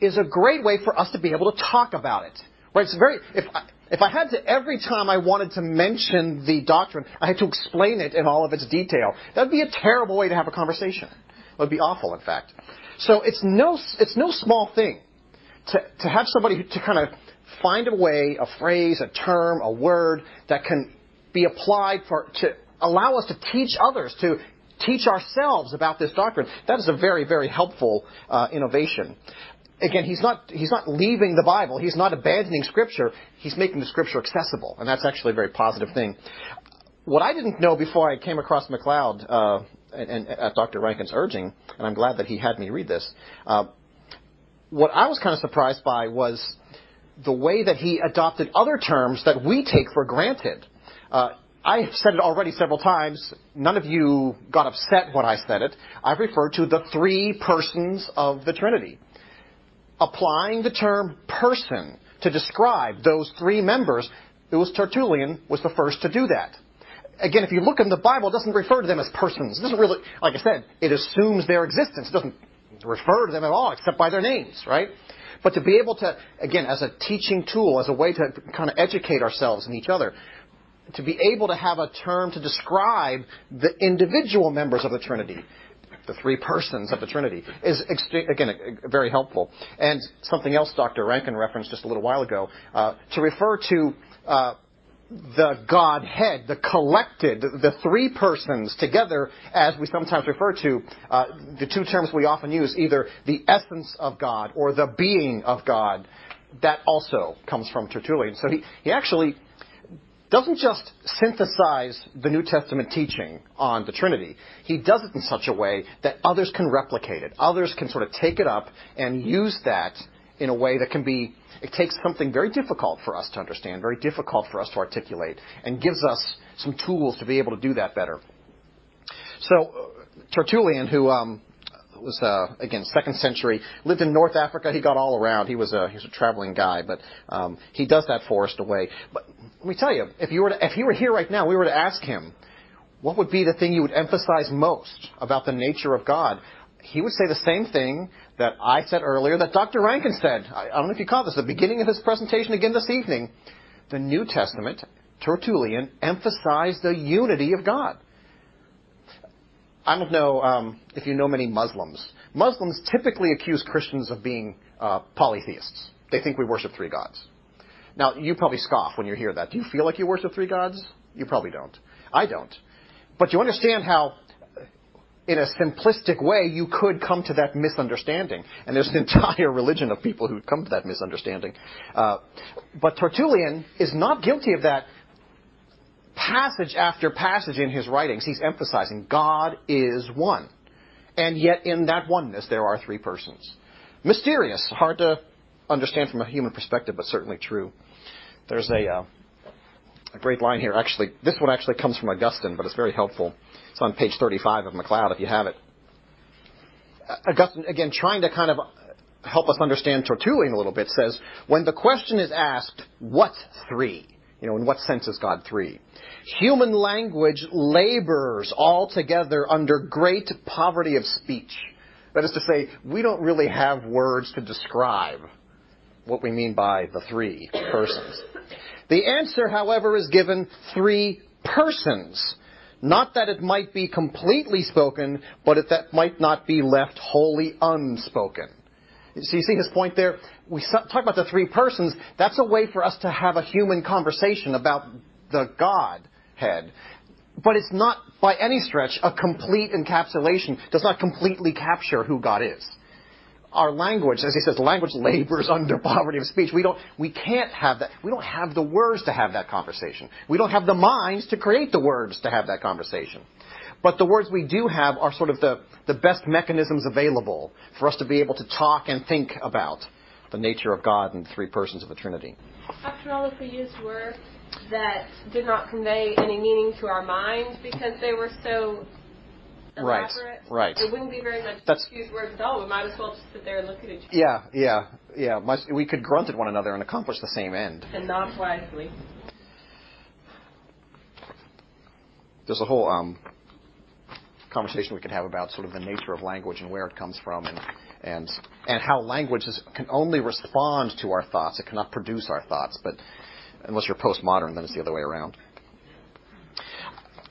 is a great way for us to be able to talk about it. Right? It's very, if I, if I had to, every time I wanted to mention the doctrine, I had to explain it in all of its detail. That would be a terrible way to have a conversation. It would be awful, in fact. So it's no, it's no small thing to, to have somebody to kind of find a way, a phrase, a term, a word that can be applied for to allow us to teach others, to teach ourselves about this doctrine. That is a very, very helpful uh, innovation. Again, he's not he's not leaving the Bible. He's not abandoning Scripture. He's making the Scripture accessible, and that's actually a very positive thing. What I didn't know before I came across Macleod uh, and, and, at Dr. Rankin's urging, and I'm glad that he had me read this. Uh, what I was kind of surprised by was the way that he adopted other terms that we take for granted. Uh, I've said it already several times. None of you got upset when I said it. I've referred to the three persons of the Trinity. Applying the term person to describe those three members, it was Tertullian was the first to do that. Again, if you look in the Bible, it doesn't refer to them as persons. It doesn't really, like I said, it assumes their existence. It doesn't refer to them at all except by their names, right? But to be able to, again, as a teaching tool, as a way to kind of educate ourselves and each other, to be able to have a term to describe the individual members of the Trinity, the three persons of the Trinity, is again very helpful. And something else Dr. Rankin referenced just a little while ago, uh, to refer to uh, the Godhead, the collected, the three persons together, as we sometimes refer to, uh, the two terms we often use, either the essence of God or the being of God, that also comes from Tertullian. So he, he actually doesn't just synthesize the New Testament teaching on the Trinity. He does it in such a way that others can replicate it. Others can sort of take it up and use that in a way that can be it takes something very difficult for us to understand, very difficult for us to articulate, and gives us some tools to be able to do that better. So, Tertullian, who um, was uh, again second century, lived in North Africa. He got all around. He was a he was a traveling guy, but um, he does that forest away. But let me tell you, if you were to, if he were here right now, we were to ask him, what would be the thing you would emphasize most about the nature of God? He would say the same thing that I said earlier, that Dr. Rankin said. I, I don't know if you caught this, the beginning of his presentation again this evening. The New Testament, Tertullian, emphasized the unity of God. I don't know um, if you know many Muslims. Muslims typically accuse Christians of being uh, polytheists. They think we worship three gods. Now, you probably scoff when you hear that. Do you feel like you worship three gods? You probably don't. I don't. But you understand how, in a simplistic way, you could come to that misunderstanding. And there's an entire religion of people who come to that misunderstanding. Uh, but Tertullian is not guilty of that passage after passage in his writings, he's emphasizing God is one. And yet in that oneness, there are three persons. Mysterious, hard to understand from a human perspective, but certainly true. There's a, uh, a great line here. Actually, this one actually comes from Augustine, but it's very helpful. It's on page 35 of Macleod, if you have it. Augustine, again, trying to kind of help us understand Tertullian a little bit, says, when the question is asked, what three? You know, in what sense is God three? Human language labors altogether under great poverty of speech. That is to say, we don't really have words to describe what we mean by the three persons. The answer, however, is given three persons. Not that it might be completely spoken, but that might not be left wholly unspoken. So you see his point there? We talk about the three persons. That's a way for us to have a human conversation about the Godhead. But it's not by any stretch a complete encapsulation, does not completely capture who God is. Our language, as he says, language labors under poverty of speech. We don't, we can't have that. We don't have the words to have that conversation. We don't have the minds to create the words to have that conversation. But the words we do have are sort of the, the best mechanisms available for us to be able to talk and think about the nature of God and the three persons of the Trinity. After all, if we used words that did not convey any meaning to our minds because they were so elaborate, right, right. it wouldn't be very much That's, to use words at all. We might as well just sit there and look at each other. Yeah, yeah, yeah. We could grunt at one another and accomplish the same end. And not wisely. There's a whole um, conversation we could have about sort of the nature of language and where it comes from and how language can only respond to our thoughts. It cannot produce our thoughts. But unless you're postmodern, then it's the other way around.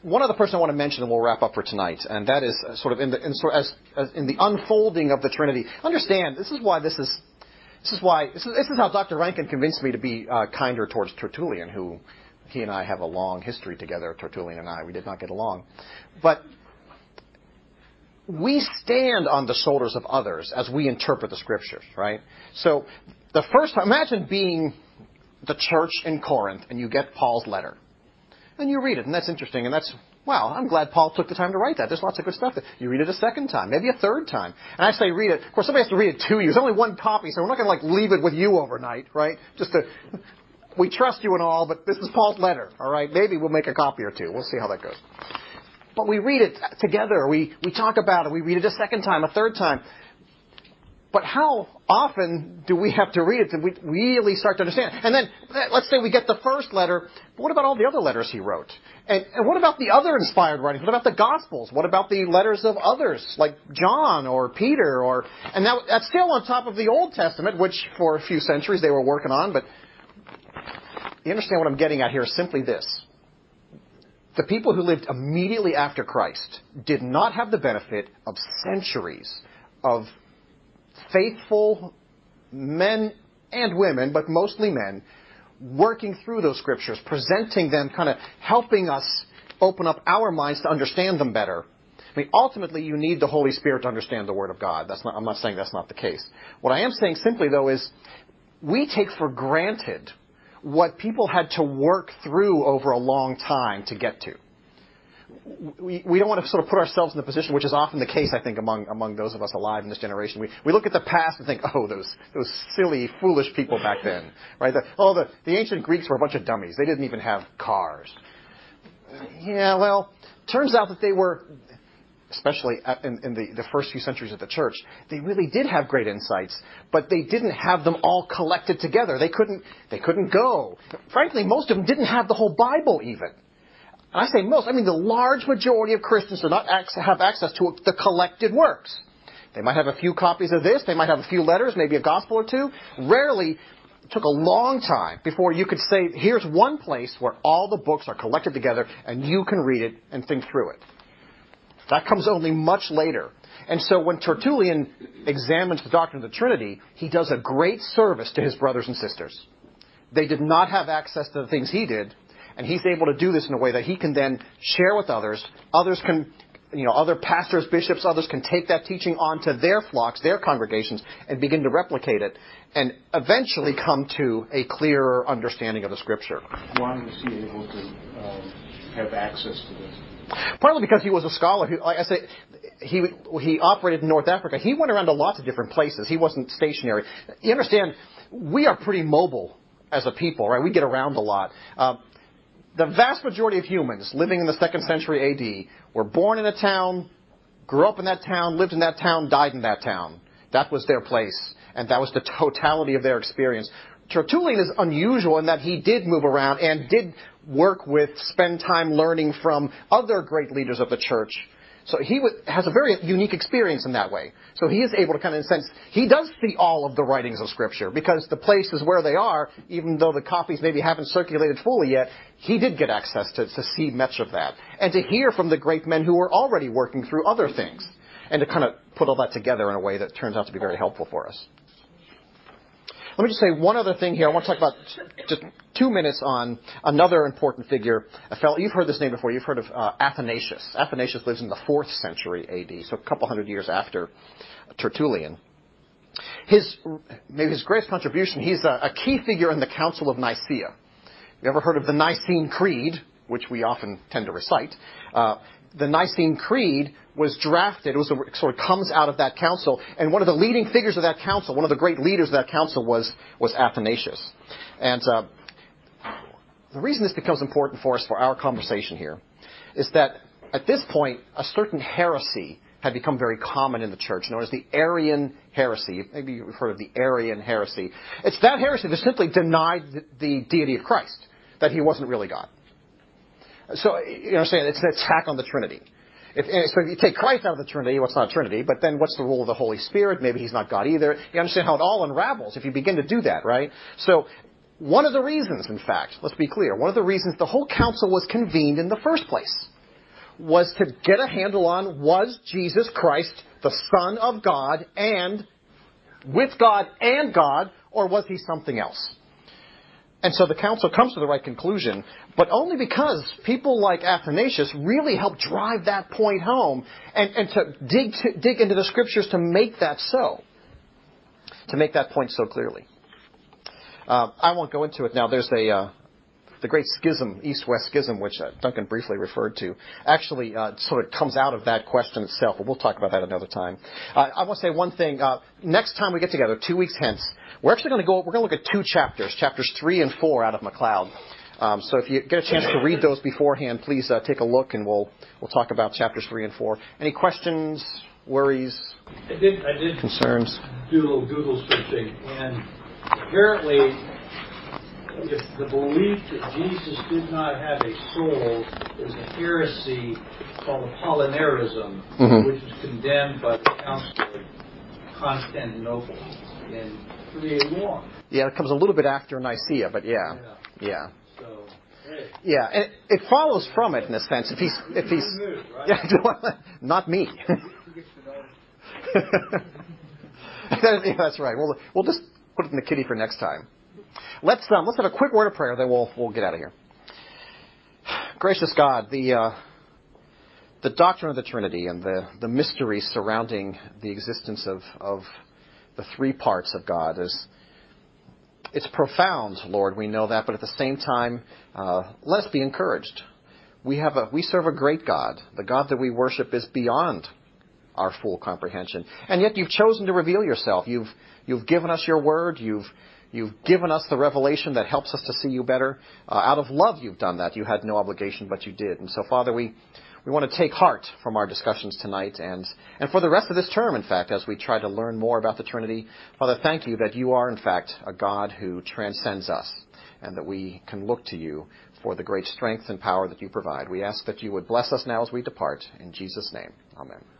One other person I want to mention, and we'll wrap up for tonight, and that is sort of in the in, sort of in the unfolding of the Trinity. Understand, this is why this is this is why this is, this is how Dr. Rankin convinced me to be uh, kinder towards Tertullian, who he and I have a long history together. Tertullian and I, we did not get along, but we stand on the shoulders of others as we interpret the scriptures, right? So the first time, imagine being the church in Corinth and you get Paul's letter. And you read it, and that's interesting, and that's, wow, I'm glad Paul took the time to write that. There's lots of good stuff there. You read it a second time, maybe a third time. And I say read it. Of course, somebody has to read it to you. There's only one copy, so we're not going to like leave it with you overnight, right? Just to, we trust you and all, but this is Paul's letter, all right? Maybe we'll make a copy or two. We'll see how that goes. But we read it together. We, we talk about it. We read it a second time, a third time. But how often do we have to read it to really start to understand? And then, let's say we get the first letter, but what about all the other letters he wrote? And, and what about the other inspired writings? What about the Gospels? What about the letters of others, like John or Peter? Or And that, that's still on top of the Old Testament, which for a few centuries they were working on, but you understand what I'm getting at here is simply this the people who lived immediately after Christ did not have the benefit of centuries of faithful men and women, but mostly men, working through those scriptures, presenting them, kind of helping us open up our minds to understand them better. I mean, ultimately, you need the Holy Spirit to understand the Word of God. That's not, I'm not saying that's not the case. What I am saying simply, though, is we take for granted what people had to work through over a long time to get to. We, we don't want to sort of put ourselves in the position, which is often the case, I think, among, among those of us alive in this generation. We, we look at the past and think, oh, those, those silly, foolish people back then, right? The, oh, the, the ancient Greeks were a bunch of dummies. They didn't even have cars. Yeah, well, turns out that they were especially in, the, first few centuries of the church, they really did have great insights, but they didn't have them all collected together. They couldn't, they couldn't go. Frankly, most of them didn't have the whole Bible even. And I say most, I mean the large majority of Christians do not have access to the collected works. They might have a few copies of this, they might have a few letters, maybe a gospel or two. Rarely took a long time before you could say, here's one place where all the books are collected together and you can read it and think through it. That comes only much later. And so when Tertullian examines the doctrine of the Trinity, he does a great service to his brothers and sisters. They did not have access to the things he did, and he's able to do this in a way that he can then share with others. Others can you know, other pastors, bishops, others can take that teaching onto their flocks, their congregations, and begin to replicate it, and eventually come to a clearer understanding of the Scripture. Why was he able to um, have access to this? Partly because he was a scholar. Who, like I say, he he operated in North Africa. He went around to lots of different places. He wasn't stationary. You understand? We are pretty mobile as a people, right? We get around a lot. Uh, the vast majority of humans living in the second century AD were born in a town, grew up in that town, lived in that town, died in that town. That was their place, and that was the totality of their experience. Tertullian is unusual in that he did move around and did work with, spend time learning from other great leaders of the church so he has a very unique experience in that way. So he is able to kind of, in a sense, he does see all of the writings of Scripture because the places where they are, even though the copies maybe haven't circulated fully yet, he did get access to, to see much of that. And to hear from the great men who were already working through other things. And to kind of put all that together in a way that turns out to be very helpful for us. Let me just say one other thing here. I want to talk about just two minutes on another important figure. A fellow, you've heard this name before. You've heard of uh, Athanasius. Athanasius lives in the fourth century AD, so a couple hundred years after Tertullian. His, maybe his greatest contribution, he's a, a key figure in the Council of Nicaea. You ever heard of the Nicene Creed, which we often tend to recite? Uh, the Nicene Creed was drafted, it was sort of comes out of that council, and one of the leading figures of that council, one of the great leaders of that council was, was Athanasius. And uh, the reason this becomes important for us for our conversation here is that at this point, a certain heresy had become very common in the church, known as the Arian heresy. Maybe you've heard of the Arian heresy. It's that heresy that simply denied the, the deity of Christ, that he wasn't really God. So, you know I'm saying? It's an attack on the Trinity. If, eh, so if you take Christ out of the Trinity, what's well, not Trinity, but then what's the role of the Holy Spirit? Maybe he's not God either. You understand how it all unravels if you begin to do that, right? So one of the reasons, in fact, let's be clear, one of the reasons the whole council was convened in the first place was to get a handle on was Jesus Christ the Son of God and with God and God, or was he something else? And so the council comes to the right conclusion, but only because people like Athanasius really helped drive that point home and, and to, dig to dig into the scriptures to make that so, to make that point so clearly. Uh, I won't go into it now. There's a uh, the great schism, East-West schism, which uh, Duncan briefly referred to, actually uh, sort of comes out of that question itself. But we'll talk about that another time. Uh, I want to say one thing. Uh, next time we get together, two weeks hence, we're actually going to go. We're going to look at two chapters, chapters three and four, out of Macleod. Um, so if you get a chance to read those beforehand, please uh, take a look, and we'll we'll talk about chapters three and four. Any questions, worries, I did, I did concerns? Do a little Google searching, and apparently, if the belief that Jesus did not have a soul is a heresy called Apollinarism, mm-hmm. which was condemned by the Council of Constantinople in 381. yeah, it comes a little bit after Nicaea, but yeah, yeah. yeah. Yeah, and it follows from it in a sense. If he's, if he's, yeah, not me. yeah, that's right. We'll we'll just put it in the kitty for next time. Let's um, let's have a quick word of prayer, then we'll we'll get out of here. Gracious God, the uh, the doctrine of the Trinity and the the mysteries surrounding the existence of of the three parts of God is it's profound, Lord. We know that, but at the same time, uh, let us be encouraged. We have a we serve a great God. The God that we worship is beyond our full comprehension, and yet you've chosen to reveal yourself. You've you've given us your word. You've You've given us the revelation that helps us to see you better. Uh, out of love, you've done that. You had no obligation, but you did. And so, Father, we, we want to take heart from our discussions tonight and, and for the rest of this term, in fact, as we try to learn more about the Trinity. Father, thank you that you are, in fact, a God who transcends us and that we can look to you for the great strength and power that you provide. We ask that you would bless us now as we depart. In Jesus' name, amen.